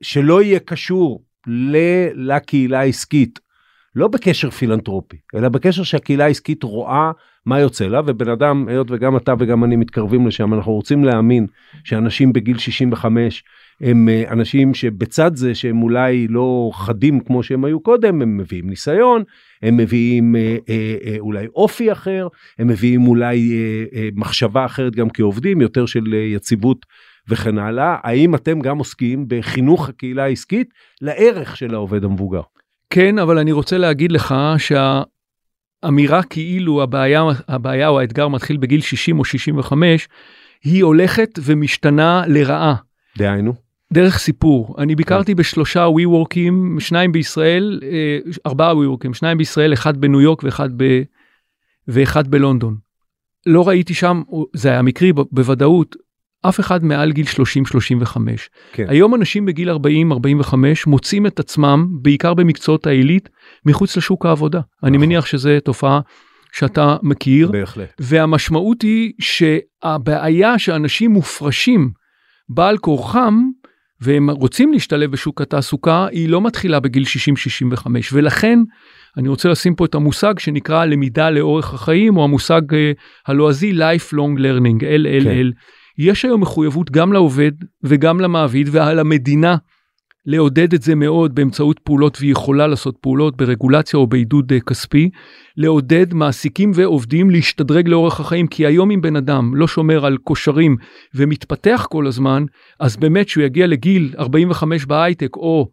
שלא יהיה קשור ל- לקהילה העסקית, לא בקשר פילנטרופי, אלא בקשר שהקהילה העסקית רואה מה יוצא לה, ובן אדם, היות וגם אתה וגם אני מתקרבים לשם, אנחנו רוצים להאמין שאנשים בגיל 65 הם אה, אנשים שבצד זה שהם אולי לא חדים כמו שהם היו קודם, הם מביאים ניסיון, הם מביאים אה, אה, אה, אולי אופי אחר, הם מביאים אולי אה, אה, מחשבה אחרת גם כעובדים, יותר של אה, יציבות וכן הלאה. האם אתם גם עוסקים בחינוך הקהילה העסקית לערך של העובד המבוגר? כן, אבל אני רוצה להגיד לך שהאמירה כאילו הבעיה, הבעיה או האתגר מתחיל בגיל 60 או 65, היא הולכת ומשתנה לרעה. דהיינו? דרך סיפור, אני ביקרתי בשלושה ווי וורקים, שניים בישראל, אה, ארבעה ווי וורקים, שניים בישראל, אחד בניו יורק ואחד, ב, ואחד בלונדון. לא ראיתי שם, זה היה מקרי ב- בוודאות, אף אחד מעל גיל 30-35. כן. היום אנשים בגיל 40-45 מוצאים את עצמם, בעיקר במקצועות העילית, מחוץ לשוק העבודה. אני נכון. מניח שזו תופעה שאתה מכיר, בהחלט. והמשמעות היא שהבעיה שאנשים מופרשים בעל כורחם, והם רוצים להשתלב בשוק התעסוקה, היא לא מתחילה בגיל 60-65, ולכן אני רוצה לשים פה את המושג שנקרא למידה לאורך החיים, או המושג אה, הלועזי Lifelong Learning, LLL. כן. יש היום מחויבות גם לעובד וגם למעביד ועל המדינה לעודד את זה מאוד באמצעות פעולות, והיא יכולה לעשות פעולות ברגולציה או בעידוד אה, כספי, לעודד מעסיקים ועובדים להשתדרג לאורך החיים, כי היום אם בן אדם לא שומר על כושרים ומתפתח כל הזמן, אז באמת שהוא יגיע לגיל 45 בהייטק או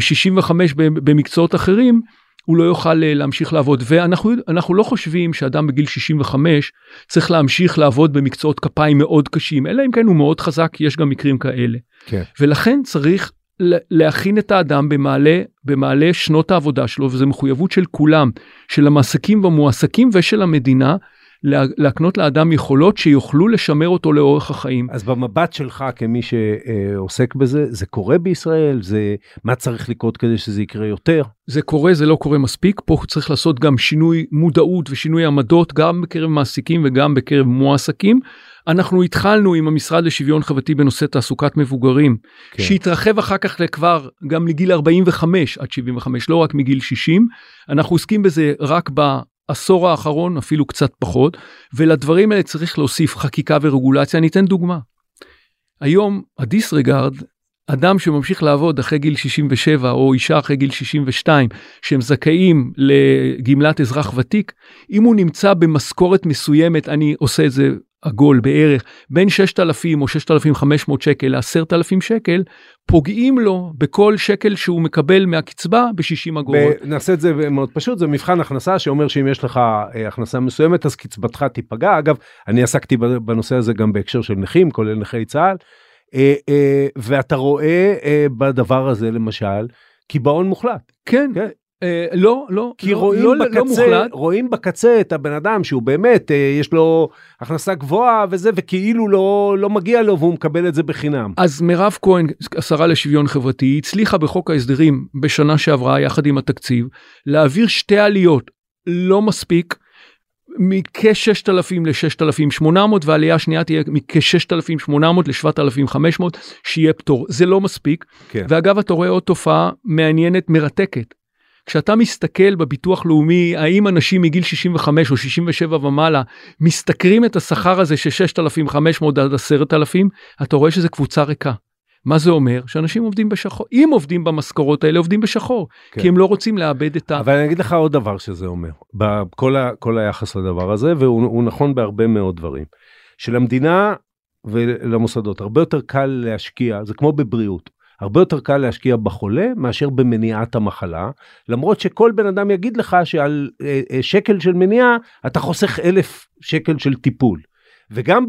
65 אה, במקצועות אחרים, הוא לא יוכל אה, להמשיך לעבוד ואנחנו לא חושבים שאדם בגיל 65 צריך להמשיך לעבוד במקצועות כפיים מאוד קשים אלא אם כן הוא מאוד חזק יש גם מקרים כאלה כן. ולכן צריך להכין את האדם במעלה במעלה שנות העבודה שלו וזו מחויבות של כולם של המעסקים והמועסקים ושל המדינה להקנות לאדם יכולות שיוכלו לשמר אותו לאורך החיים. אז במבט שלך כמי שעוסק בזה, זה קורה בישראל? זה מה צריך לקרות כדי שזה יקרה יותר? זה קורה, זה לא קורה מספיק. פה צריך לעשות גם שינוי מודעות ושינוי עמדות, גם בקרב מעסיקים וגם בקרב מועסקים. אנחנו התחלנו עם המשרד לשוויון חברתי בנושא תעסוקת מבוגרים, כן. שהתרחב אחר כך כבר גם לגיל 45 עד 75, לא רק מגיל 60. אנחנו עוסקים בזה רק ב... העשור האחרון, אפילו קצת פחות, ולדברים האלה צריך להוסיף חקיקה ורגולציה. אני אתן דוגמה. היום הדיסרגרד, אדם שממשיך לעבוד אחרי גיל 67 או אישה אחרי גיל 62 שהם זכאים לגמלת אזרח ותיק, אם הוא נמצא במשכורת מסוימת, אני עושה את זה עגול בערך בין 6,000 או 6,500 שקל ל-10,000 שקל, פוגעים לו בכל שקל שהוא מקבל מהקצבה ב-60 אגורות. נעשה את זה מאוד פשוט, זה מבחן הכנסה שאומר שאם יש לך אה, הכנסה מסוימת אז קצבתך תיפגע. אגב, אני עסקתי בנושא הזה גם בהקשר של נכים, כולל נכי צה"ל, אה, אה, ואתה רואה בדבר הזה למשל קיבעון מוחלט. כן, כן. אה, לא, לא, כי לא, רואים, לא, בקצה, לא. רואים בקצה את הבן אדם שהוא באמת, אה, יש לו הכנסה גבוהה וזה, וכאילו לא, לא מגיע לו והוא מקבל את זה בחינם. אז מירב כהן, השרה לשוויון חברתי, הצליחה בחוק ההסדרים בשנה שעברה, יחד עם התקציב, להעביר שתי עליות, לא מספיק, מכ-6,000 ל-6,800 והעלייה השנייה תהיה מכ-6,800 ל-7,500 שיהיה פטור זה לא מספיק כן. ואגב אתה רואה עוד תופעה מעניינת מרתקת כשאתה מסתכל בביטוח לאומי, האם אנשים מגיל 65 או 67 ומעלה משתכרים את השכר הזה של 6,500 עד 10,000, אתה רואה שזה קבוצה ריקה. מה זה אומר? שאנשים עובדים בשחור, אם עובדים במשכורות האלה עובדים בשחור, כן. כי הם לא רוצים לאבד את ה... אבל אני אגיד לך עוד דבר שזה אומר, בכל ה, כל היחס לדבר הזה, והוא נכון בהרבה מאוד דברים. שלמדינה ולמוסדות הרבה יותר קל להשקיע, זה כמו בבריאות. הרבה יותר קל להשקיע בחולה מאשר במניעת המחלה, למרות שכל בן אדם יגיד לך שעל אה, אה, שקל של מניעה אתה חוסך אלף שקל של טיפול. וגם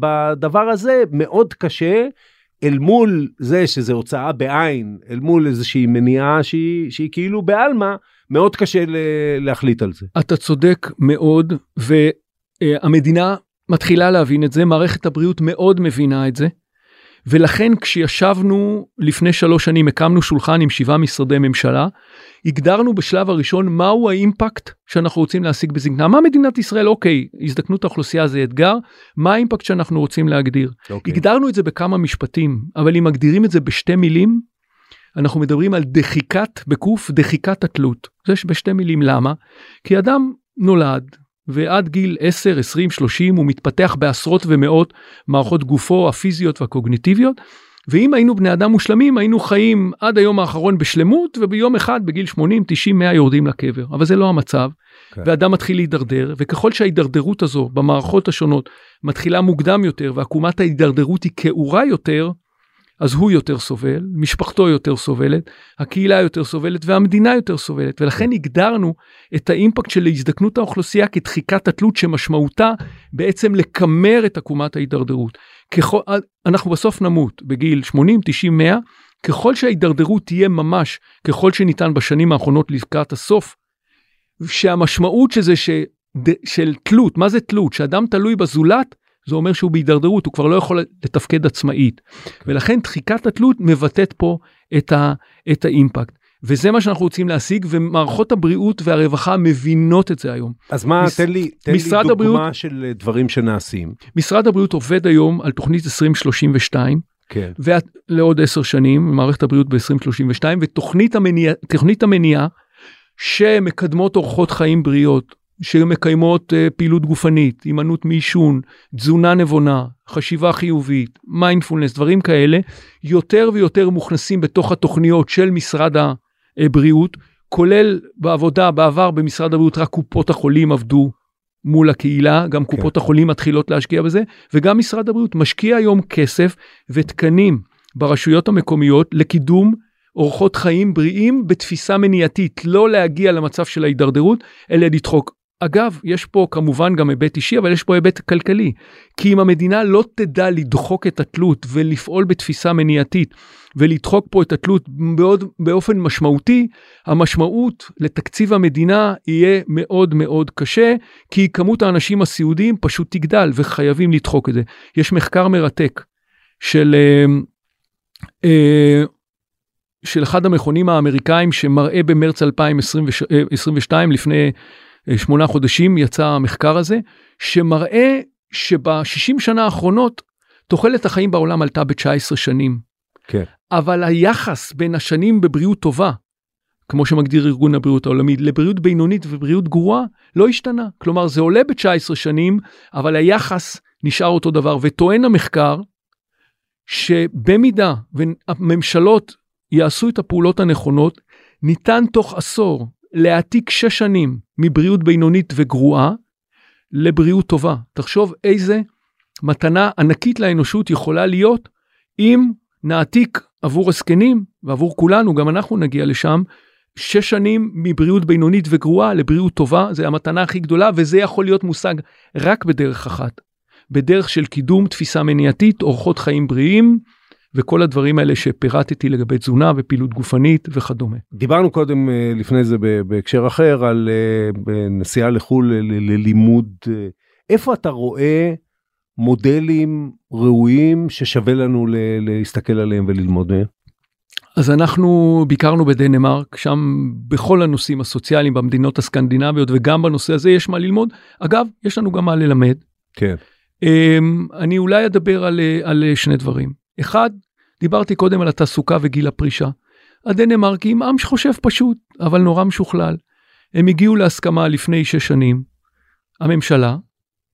בדבר הזה מאוד קשה אל מול זה שזה הוצאה בעין, אל מול איזושהי מניעה שהיא, שהיא כאילו בעלמא, מאוד קשה להחליט על זה. אתה צודק מאוד, והמדינה מתחילה להבין את זה, מערכת הבריאות מאוד מבינה את זה. ולכן כשישבנו לפני שלוש שנים הקמנו שולחן עם שבעה משרדי ממשלה הגדרנו בשלב הראשון מהו האימפקט שאנחנו רוצים להשיג בזקנה מה מדינת ישראל? אוקיי הזדקנות האוכלוסייה זה אתגר מה האימפקט שאנחנו רוצים להגדיר? אוקיי. הגדרנו את זה בכמה משפטים אבל אם מגדירים את זה בשתי מילים אנחנו מדברים על דחיקת בקוף דחיקת התלות. זה בשתי מילים למה? כי אדם נולד ועד גיל 10, 20, 30 הוא מתפתח בעשרות ומאות מערכות גופו הפיזיות והקוגניטיביות. ואם היינו בני אדם מושלמים היינו חיים עד היום האחרון בשלמות וביום אחד בגיל 80, 90, 100 יורדים לקבר. אבל זה לא המצב. Okay. כן. ואדם מתחיל להידרדר וככל שההידרדרות הזו במערכות השונות מתחילה מוקדם יותר ועקומת ההידרדרות היא כעורה יותר, אז הוא יותר סובל, משפחתו יותר סובלת, הקהילה יותר סובלת והמדינה יותר סובלת ולכן הגדרנו את האימפקט של הזדקנות האוכלוסייה כדחיקת התלות שמשמעותה בעצם לקמר את עקומת ההידרדרות. ככל, אנחנו בסוף נמות בגיל 80, 90, 100, ככל שההידרדרות תהיה ממש ככל שניתן בשנים האחרונות לקראת הסוף, שהמשמעות של זה ש, של תלות, מה זה תלות? שאדם תלוי בזולת זה אומר שהוא בהידרדרות, הוא כבר לא יכול לתפקד עצמאית. Okay. ולכן דחיקת התלות מבטאת פה את, ה, את האימפקט. וזה מה שאנחנו רוצים להשיג, ומערכות הבריאות והרווחה מבינות את זה היום. אז מה, מס- תן לי, תן לי דוגמה הבריאות- של אה, דברים שנעשים. משרד הבריאות עובד היום על תוכנית 2032, כן. ולעוד עשר שנים, מערכת הבריאות ב-2032, ותוכנית המניעה, המניעה שמקדמות אורחות חיים בריאות, שמקיימות uh, פעילות גופנית, הימנעות מעישון, תזונה נבונה, חשיבה חיובית, מיינדפולנס, דברים כאלה, יותר ויותר מוכנסים בתוך התוכניות של משרד הבריאות, כולל בעבודה בעבר במשרד הבריאות רק קופות החולים עבדו מול הקהילה, גם כן. קופות החולים מתחילות להשקיע בזה, וגם משרד הבריאות משקיע היום כסף ותקנים ברשויות המקומיות לקידום אורחות חיים בריאים בתפיסה מניעתית, לא להגיע למצב של ההידרדרות, אלא לדחוק. אגב, יש פה כמובן גם היבט אישי, אבל יש פה היבט כלכלי. כי אם המדינה לא תדע לדחוק את התלות ולפעול בתפיסה מניעתית ולדחוק פה את התלות בעוד, באופן משמעותי, המשמעות לתקציב המדינה יהיה מאוד מאוד קשה, כי כמות האנשים הסיעודיים פשוט תגדל וחייבים לדחוק את זה. יש מחקר מרתק של, אה, אה, של אחד המכונים האמריקאים שמראה במרץ 2022, לפני אה, שמונה חודשים יצא המחקר הזה, שמראה שב-60 שנה האחרונות תוחלת החיים בעולם עלתה ב-19 שנים. כן. אבל היחס בין השנים בבריאות טובה, כמו שמגדיר ארגון הבריאות העולמי, לבריאות בינונית ובריאות גרועה, לא השתנה. כלומר, זה עולה ב-19 שנים, אבל היחס נשאר אותו דבר. וטוען המחקר, שבמידה והממשלות יעשו את הפעולות הנכונות, ניתן תוך עשור להעתיק שש שנים מבריאות בינונית וגרועה לבריאות טובה. תחשוב איזה מתנה ענקית לאנושות יכולה להיות אם נעתיק עבור הזקנים ועבור כולנו, גם אנחנו נגיע לשם, שש שנים מבריאות בינונית וגרועה לבריאות טובה, זה המתנה הכי גדולה, וזה יכול להיות מושג רק בדרך אחת, בדרך של קידום תפיסה מניעתית, אורחות חיים בריאים, וכל הדברים האלה שפירטתי לגבי תזונה ופעילות גופנית וכדומה. דיברנו קודם אה, לפני זה בהקשר אחר על אה, נסיעה לחו"ל ללימוד. אה, איפה אתה רואה מודלים ראויים ששווה לנו להסתכל עליהם וללמוד מהם? אז אנחנו ביקרנו בדנמרק, שם בכל הנושאים הסוציאליים במדינות הסקנדינביות וגם בנושא הזה יש מה ללמוד. אגב, יש לנו גם מה ללמד. כן. אמ, אני אולי אדבר על, על שני דברים. אחד, דיברתי קודם על התעסוקה וגיל הפרישה. הדנמרקים עם שחושב פשוט, אבל נורא משוכלל. הם הגיעו להסכמה לפני שש שנים, הממשלה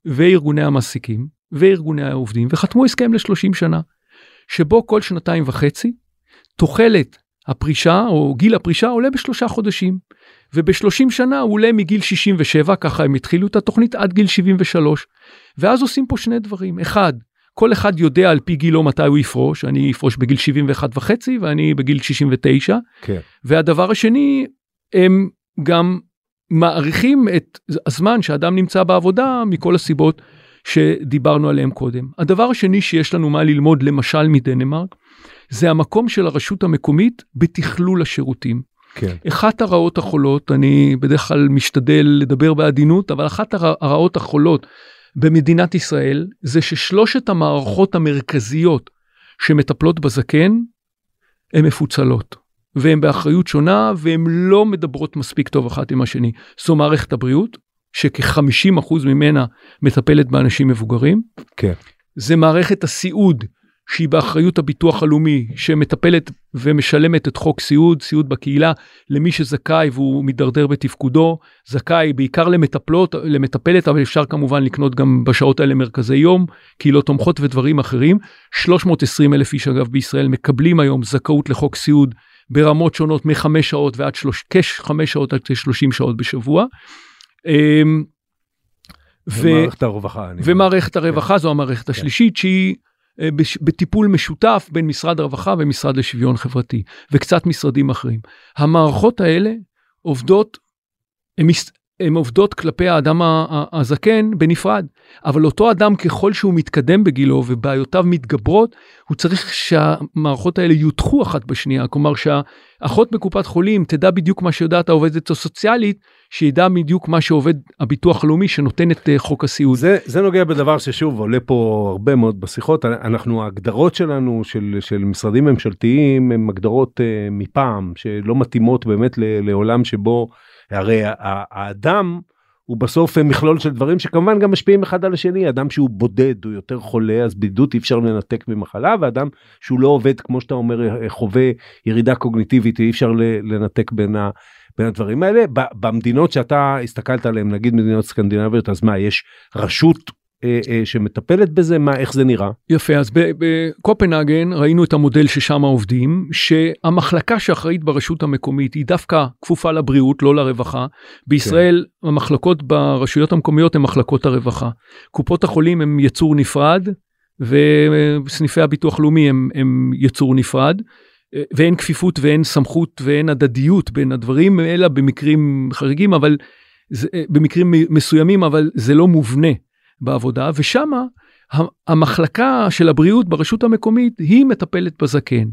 וארגוני המעסיקים וארגוני העובדים, וחתמו הסכם ל-30 שנה, שבו כל שנתיים וחצי תוחלת הפרישה או גיל הפרישה עולה בשלושה חודשים, וב-30 שנה הוא עולה מגיל 67, ככה הם התחילו את התוכנית, עד גיל 73. ואז עושים פה שני דברים. אחד, כל אחד יודע על פי גילו מתי הוא יפרוש, אני אפרוש בגיל 71 וחצי ואני בגיל 69. כן. והדבר השני, הם גם מעריכים את הזמן שאדם נמצא בעבודה מכל הסיבות שדיברנו עליהם קודם. הדבר השני שיש לנו מה ללמוד, למשל מדנמרק, זה המקום של הרשות המקומית בתכלול השירותים. כן. אחת הרעות החולות, אני בדרך כלל משתדל לדבר בעדינות, אבל אחת הר- הרעות החולות במדינת ישראל זה ששלושת המערכות המרכזיות שמטפלות בזקן הן מפוצלות. והן באחריות שונה והן לא מדברות מספיק טוב אחת עם השני. זו מערכת הבריאות, שכ-50% ממנה מטפלת באנשים מבוגרים. כן. זה מערכת הסיעוד, שהיא באחריות הביטוח הלאומי, שמטפלת ומשלמת את חוק סיעוד, סיעוד בקהילה, למי שזכאי והוא מידרדר בתפקודו, זכאי בעיקר למטפלות, למטפלת, אבל אפשר כמובן לקנות גם בשעות האלה מרכזי יום, קהילות תומכות ודברים אחרים. 320 אלף איש אגב בישראל מקבלים היום זכאות לחוק סיעוד ברמות שונות מחמש שעות ועד שלוש, כחמש שעות עד כ-30 שעות בשבוע. אמ, ו- ומערכת הרווחה. ומערכת הרווחה זו המערכת השלישית שהיא בטיפול משותף בין משרד הרווחה ומשרד לשוויון חברתי וקצת משרדים אחרים. המערכות האלה עובדות, הן עובדות כלפי האדם הזקן בנפרד, אבל אותו אדם ככל שהוא מתקדם בגילו ובעיותיו מתגברות, הוא צריך שהמערכות האלה יותחו אחת בשנייה, כלומר שהאחות בקופת חולים תדע בדיוק מה שיודעת העובדת הסוציאלית, שידע בדיוק מה שעובד הביטוח הלאומי שנותן את אה, חוק הסיעוד. זה, זה נוגע בדבר ששוב עולה פה הרבה מאוד בשיחות, אנחנו ההגדרות שלנו של, של משרדים ממשלתיים הן הגדרות uh, מפעם שלא מתאימות באמת לעולם שבו הרי האדם הוא בסוף מכלול של דברים שכמובן גם משפיעים אחד על השני. אדם שהוא בודד הוא יותר חולה אז בידוד אי אפשר לנתק ממחלה ואדם שהוא לא עובד כמו שאתה אומר חווה ירידה קוגניטיבית אי אפשר לנתק בין, ה, בין הדברים האלה. במדינות שאתה הסתכלת עליהם נגיד מדינות סקנדינביות אז מה יש רשות אה, אה, שמטפלת בזה מה איך זה נראה יפה אז בקופנהגן ראינו את המודל ששם עובדים שהמחלקה שאחראית ברשות המקומית היא דווקא כפופה לבריאות לא לרווחה בישראל כן. המחלקות ברשויות המקומיות הן מחלקות הרווחה קופות החולים הם יצור נפרד וסניפי הביטוח לאומי הם, הם יצור נפרד. ואין כפיפות ואין סמכות ואין הדדיות בין הדברים אלא במקרים חריגים אבל זה, במקרים מסוימים אבל זה לא מובנה בעבודה, ושמה המחלקה של הבריאות ברשות המקומית היא מטפלת בזקן.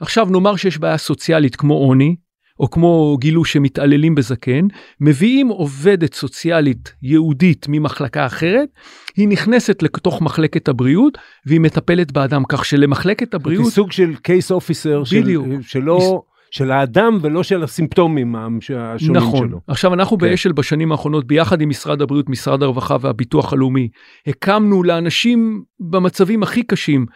עכשיו נאמר שיש בעיה סוציאלית כמו עוני, או כמו גילו שמתעללים בזקן, מביאים עובדת סוציאלית יהודית ממחלקה אחרת, היא נכנסת לתוך מחלקת הבריאות והיא מטפלת באדם, כך שלמחלקת הבריאות... זה סוג של קייס אופיסר, של, שלא... של האדם ולא של הסימפטומים השונים נכון. שלו. עכשיו אנחנו כן. באשל בשנים האחרונות ביחד עם משרד הבריאות, משרד הרווחה והביטוח הלאומי, הקמנו לאנשים במצבים הכי קשים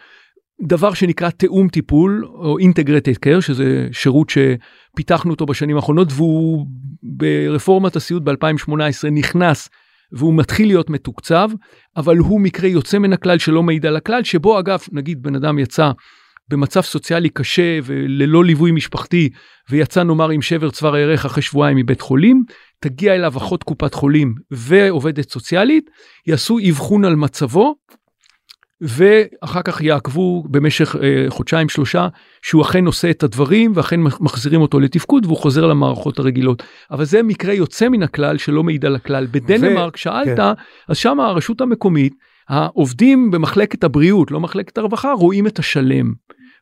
דבר שנקרא תיאום טיפול או אינטגרטד קר שזה שירות שפיתחנו אותו בשנים האחרונות והוא ברפורמת הסיעוד ב-2018 נכנס והוא מתחיל להיות מתוקצב אבל הוא מקרה יוצא מן הכלל שלא מעיד על הכלל שבו אגב נגיד בן אדם יצא במצב סוציאלי קשה וללא ליווי משפחתי ויצא נאמר עם שבר צוואר הירך אחרי שבועיים מבית חולים, תגיע אליו אחות קופת חולים ועובדת סוציאלית, יעשו אבחון על מצבו ואחר כך יעקבו במשך אה, חודשיים שלושה שהוא אכן עושה את הדברים ואכן מחזירים אותו לתפקוד והוא חוזר למערכות הרגילות. אבל זה מקרה יוצא מן הכלל שלא מעיד על הכלל. בדנמרק ו... שאלת, כן. אז שם הרשות המקומית העובדים במחלקת הבריאות, לא מחלקת הרווחה, רואים את השלם.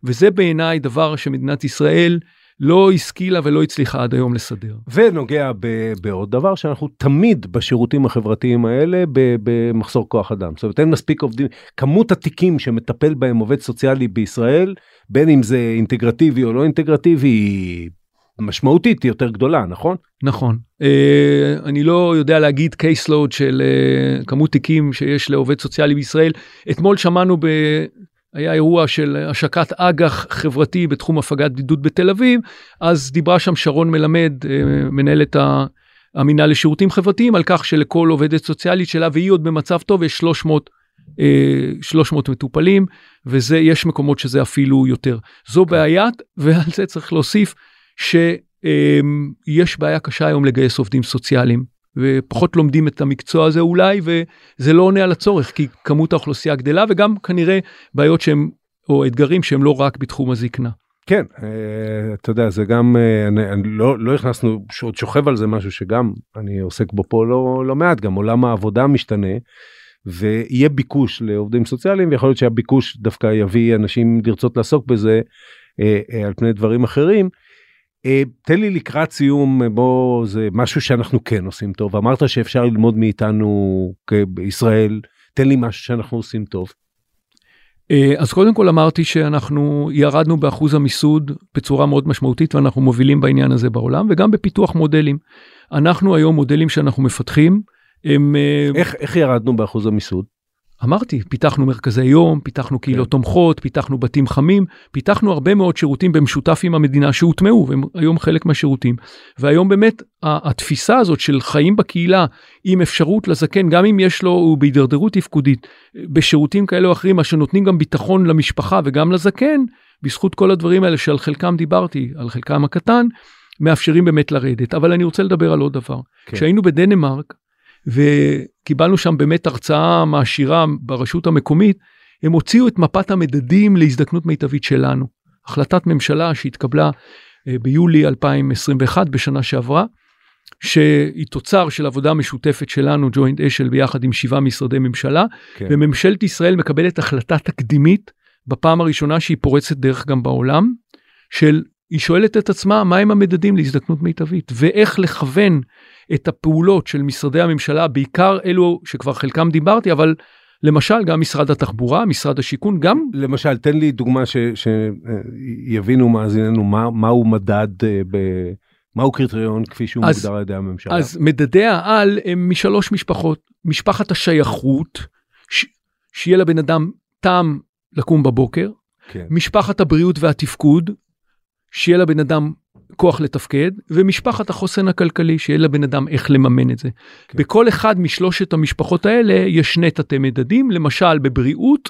וזה בעיניי דבר שמדינת ישראל לא השכילה ולא הצליחה עד היום לסדר. ונוגע ב- בעוד דבר שאנחנו תמיד בשירותים החברתיים האלה במחסור כוח אדם. זאת אומרת אין מספיק עובדים, כמות התיקים שמטפל בהם עובד סוציאלי בישראל, בין אם זה אינטגרטיבי או לא אינטגרטיבי, היא משמעותית יותר גדולה נכון נכון uh, אני לא יודע להגיד קייסלוד של uh, כמות תיקים שיש לעובד סוציאלי בישראל אתמול שמענו ב... היה אירוע של השקת אג"ח חברתי בתחום הפגת בדידות בתל אביב אז דיברה שם שרון מלמד uh, מנהלת המינהל לשירותים חברתיים על כך שלכל עובדת סוציאלית שלה והיא עוד במצב טוב יש 300 300 מטופלים וזה יש מקומות שזה אפילו יותר. זו בעיה ועל זה צריך להוסיף שיש בעיה קשה היום לגייס עובדים סוציאליים ופחות לומדים את המקצוע הזה אולי וזה לא עונה על הצורך כי כמות האוכלוסייה גדלה וגם כנראה בעיות שהם או אתגרים שהם לא רק בתחום הזקנה. כן אה, אתה יודע זה גם אה, אני, אני לא לא הכנסנו שעוד שוכב על זה משהו שגם אני עוסק בו פה לא לא מעט גם עולם העבודה משתנה ויהיה ביקוש לעובדים סוציאליים ויכול להיות שהביקוש דווקא יביא אנשים לרצות לעסוק בזה אה, אה, על פני דברים אחרים. אה, תן לי לקראת סיום בוא זה משהו שאנחנו כן עושים טוב אמרת שאפשר ללמוד מאיתנו בישראל תן לי משהו שאנחנו עושים טוב. אה, אז קודם כל אמרתי שאנחנו ירדנו באחוז המיסוד בצורה מאוד משמעותית ואנחנו מובילים בעניין הזה בעולם וגם בפיתוח מודלים. אנחנו היום מודלים שאנחנו מפתחים הם אה, איך איך ירדנו באחוז המיסוד. אמרתי, פיתחנו מרכזי יום, פיתחנו קהילות כן. תומכות, פיתחנו בתים חמים, פיתחנו הרבה מאוד שירותים במשותף עם המדינה שהוטמעו, והם היום חלק מהשירותים. והיום באמת התפיסה הזאת של חיים בקהילה עם אפשרות לזקן, גם אם יש לו, הוא בהידרדרות תפקודית, בשירותים כאלה או אחרים, אשר נותנים גם ביטחון למשפחה וגם לזקן, בזכות כל הדברים האלה שעל חלקם דיברתי, על חלקם הקטן, מאפשרים באמת לרדת. אבל אני רוצה לדבר על עוד דבר. כן. כשהיינו בדנמרק, וקיבלנו שם באמת הרצאה מעשירה ברשות המקומית, הם הוציאו את מפת המדדים להזדקנות מיטבית שלנו. החלטת ממשלה שהתקבלה אה, ביולי 2021 בשנה שעברה, שהיא תוצר של עבודה משותפת שלנו, ג'וינט אשל, ביחד עם שבעה משרדי ממשלה, כן. וממשלת ישראל מקבלת החלטה תקדימית בפעם הראשונה שהיא פורצת דרך גם בעולם, של היא שואלת את עצמה מהם המדדים להזדקנות מיטבית ואיך לכוון את הפעולות של משרדי הממשלה, בעיקר אלו שכבר חלקם דיברתי, אבל למשל גם משרד התחבורה, משרד השיכון, גם... למשל, תן לי דוגמה שיבינו מאזיננו מה, מהו מדד, אה, ב... מהו קריטריון כפי שהוא אז, מוגדר על ידי הממשלה. אז מדדי העל הם משלוש משפחות. משפחת השייכות, ש... שיהיה לבן אדם טעם לקום בבוקר, כן. משפחת הבריאות והתפקוד, שיהיה לבן אדם כוח לתפקד, ומשפחת החוסן הכלכלי, שיהיה לבן אדם איך לממן את זה. כן. בכל אחד משלושת המשפחות האלה יש שני תתי מדדים, למשל בבריאות,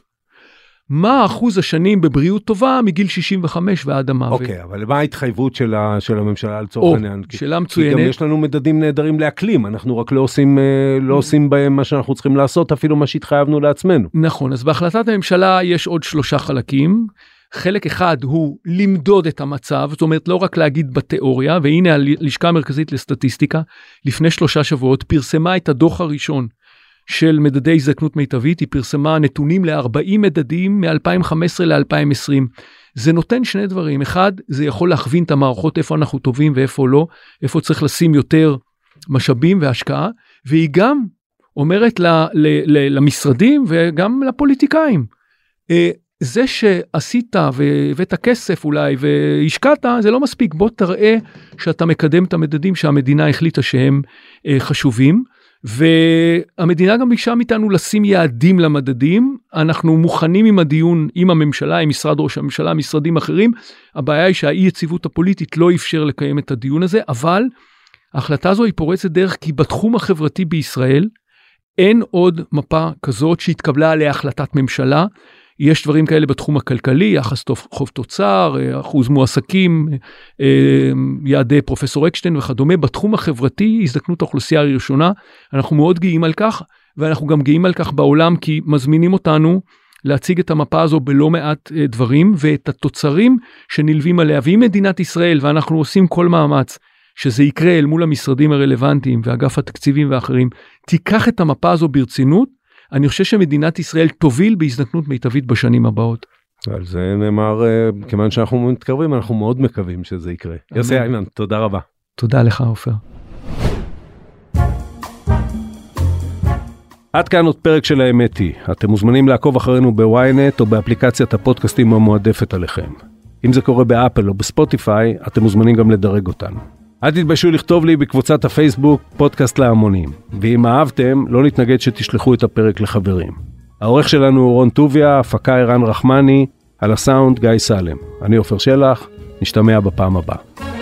מה אחוז השנים בבריאות טובה מגיל 65 ועד המוות. אוקיי, okay, אבל מה ההתחייבות של, ה, של הממשלה לצורך העניין? שאלה מצוינת. כי גם יש לנו מדדים נהדרים לאקלים, אנחנו רק לא עושים, אה, לא עושים בהם מה שאנחנו צריכים לעשות, אפילו מה שהתחייבנו לעצמנו. נכון, אז בהחלטת הממשלה יש עוד שלושה חלקים. חלק אחד הוא למדוד את המצב, זאת אומרת לא רק להגיד בתיאוריה, והנה הלשכה המרכזית לסטטיסטיקה לפני שלושה שבועות פרסמה את הדוח הראשון של מדדי הזדקנות מיטבית, היא פרסמה נתונים ל-40 מדדים מ-2015 ל-2020. זה נותן שני דברים, אחד, זה יכול להכווין את המערכות איפה אנחנו טובים ואיפה לא, איפה צריך לשים יותר משאבים והשקעה, והיא גם אומרת ל- ל- ל- למשרדים וגם לפוליטיקאים, אה, זה שעשית והבאת כסף אולי והשקעת זה לא מספיק. בוא תראה שאתה מקדם את המדדים שהמדינה החליטה שהם אה, חשובים. והמדינה גם ביקשה מאיתנו לשים יעדים למדדים. אנחנו מוכנים עם הדיון עם הממשלה עם משרד ראש הממשלה משרדים אחרים. הבעיה היא שהאי יציבות הפוליטית לא אפשר לקיים את הדיון הזה אבל ההחלטה הזו היא פורצת דרך כי בתחום החברתי בישראל אין עוד מפה כזאת שהתקבלה עליה החלטת ממשלה יש דברים כאלה בתחום הכלכלי, יחס חוב תוצר, אה, אחוז מועסקים, אה, יעדי פרופסור אקשטיין וכדומה. בתחום החברתי, הזדקנות האוכלוסייה הראשונה, אנחנו מאוד גאים על כך, ואנחנו גם גאים על כך בעולם כי מזמינים אותנו להציג את המפה הזו בלא מעט אה, דברים ואת התוצרים שנלווים עליה. ואם מדינת ישראל, ואנחנו עושים כל מאמץ, שזה יקרה אל מול המשרדים הרלוונטיים ואגף התקציבים ואחרים, תיקח את המפה הזו ברצינות, אני חושב שמדינת ישראל תוביל בהזדקנות מיטבית בשנים הבאות. על זה נאמר, אה, כיוון שאנחנו מתקרבים, אנחנו מאוד מקווים שזה יקרה. יוסי איימן, תודה רבה. תודה לך, עופר. עד כאן עוד פרק של האמת היא. אתם מוזמנים לעקוב אחרינו בוויינט או באפליקציית הפודקאסטים המועדפת עליכם. אם זה קורה באפל או בספוטיפיי, אתם מוזמנים גם לדרג אותנו. אל תתביישו לכתוב לי בקבוצת הפייסבוק פודקאסט להמונים, ואם אהבתם, לא נתנגד שתשלחו את הפרק לחברים. העורך שלנו הוא רון טוביה, הפקה ערן רחמני, על הסאונד גיא סלם. אני עופר שלח, נשתמע בפעם הבאה.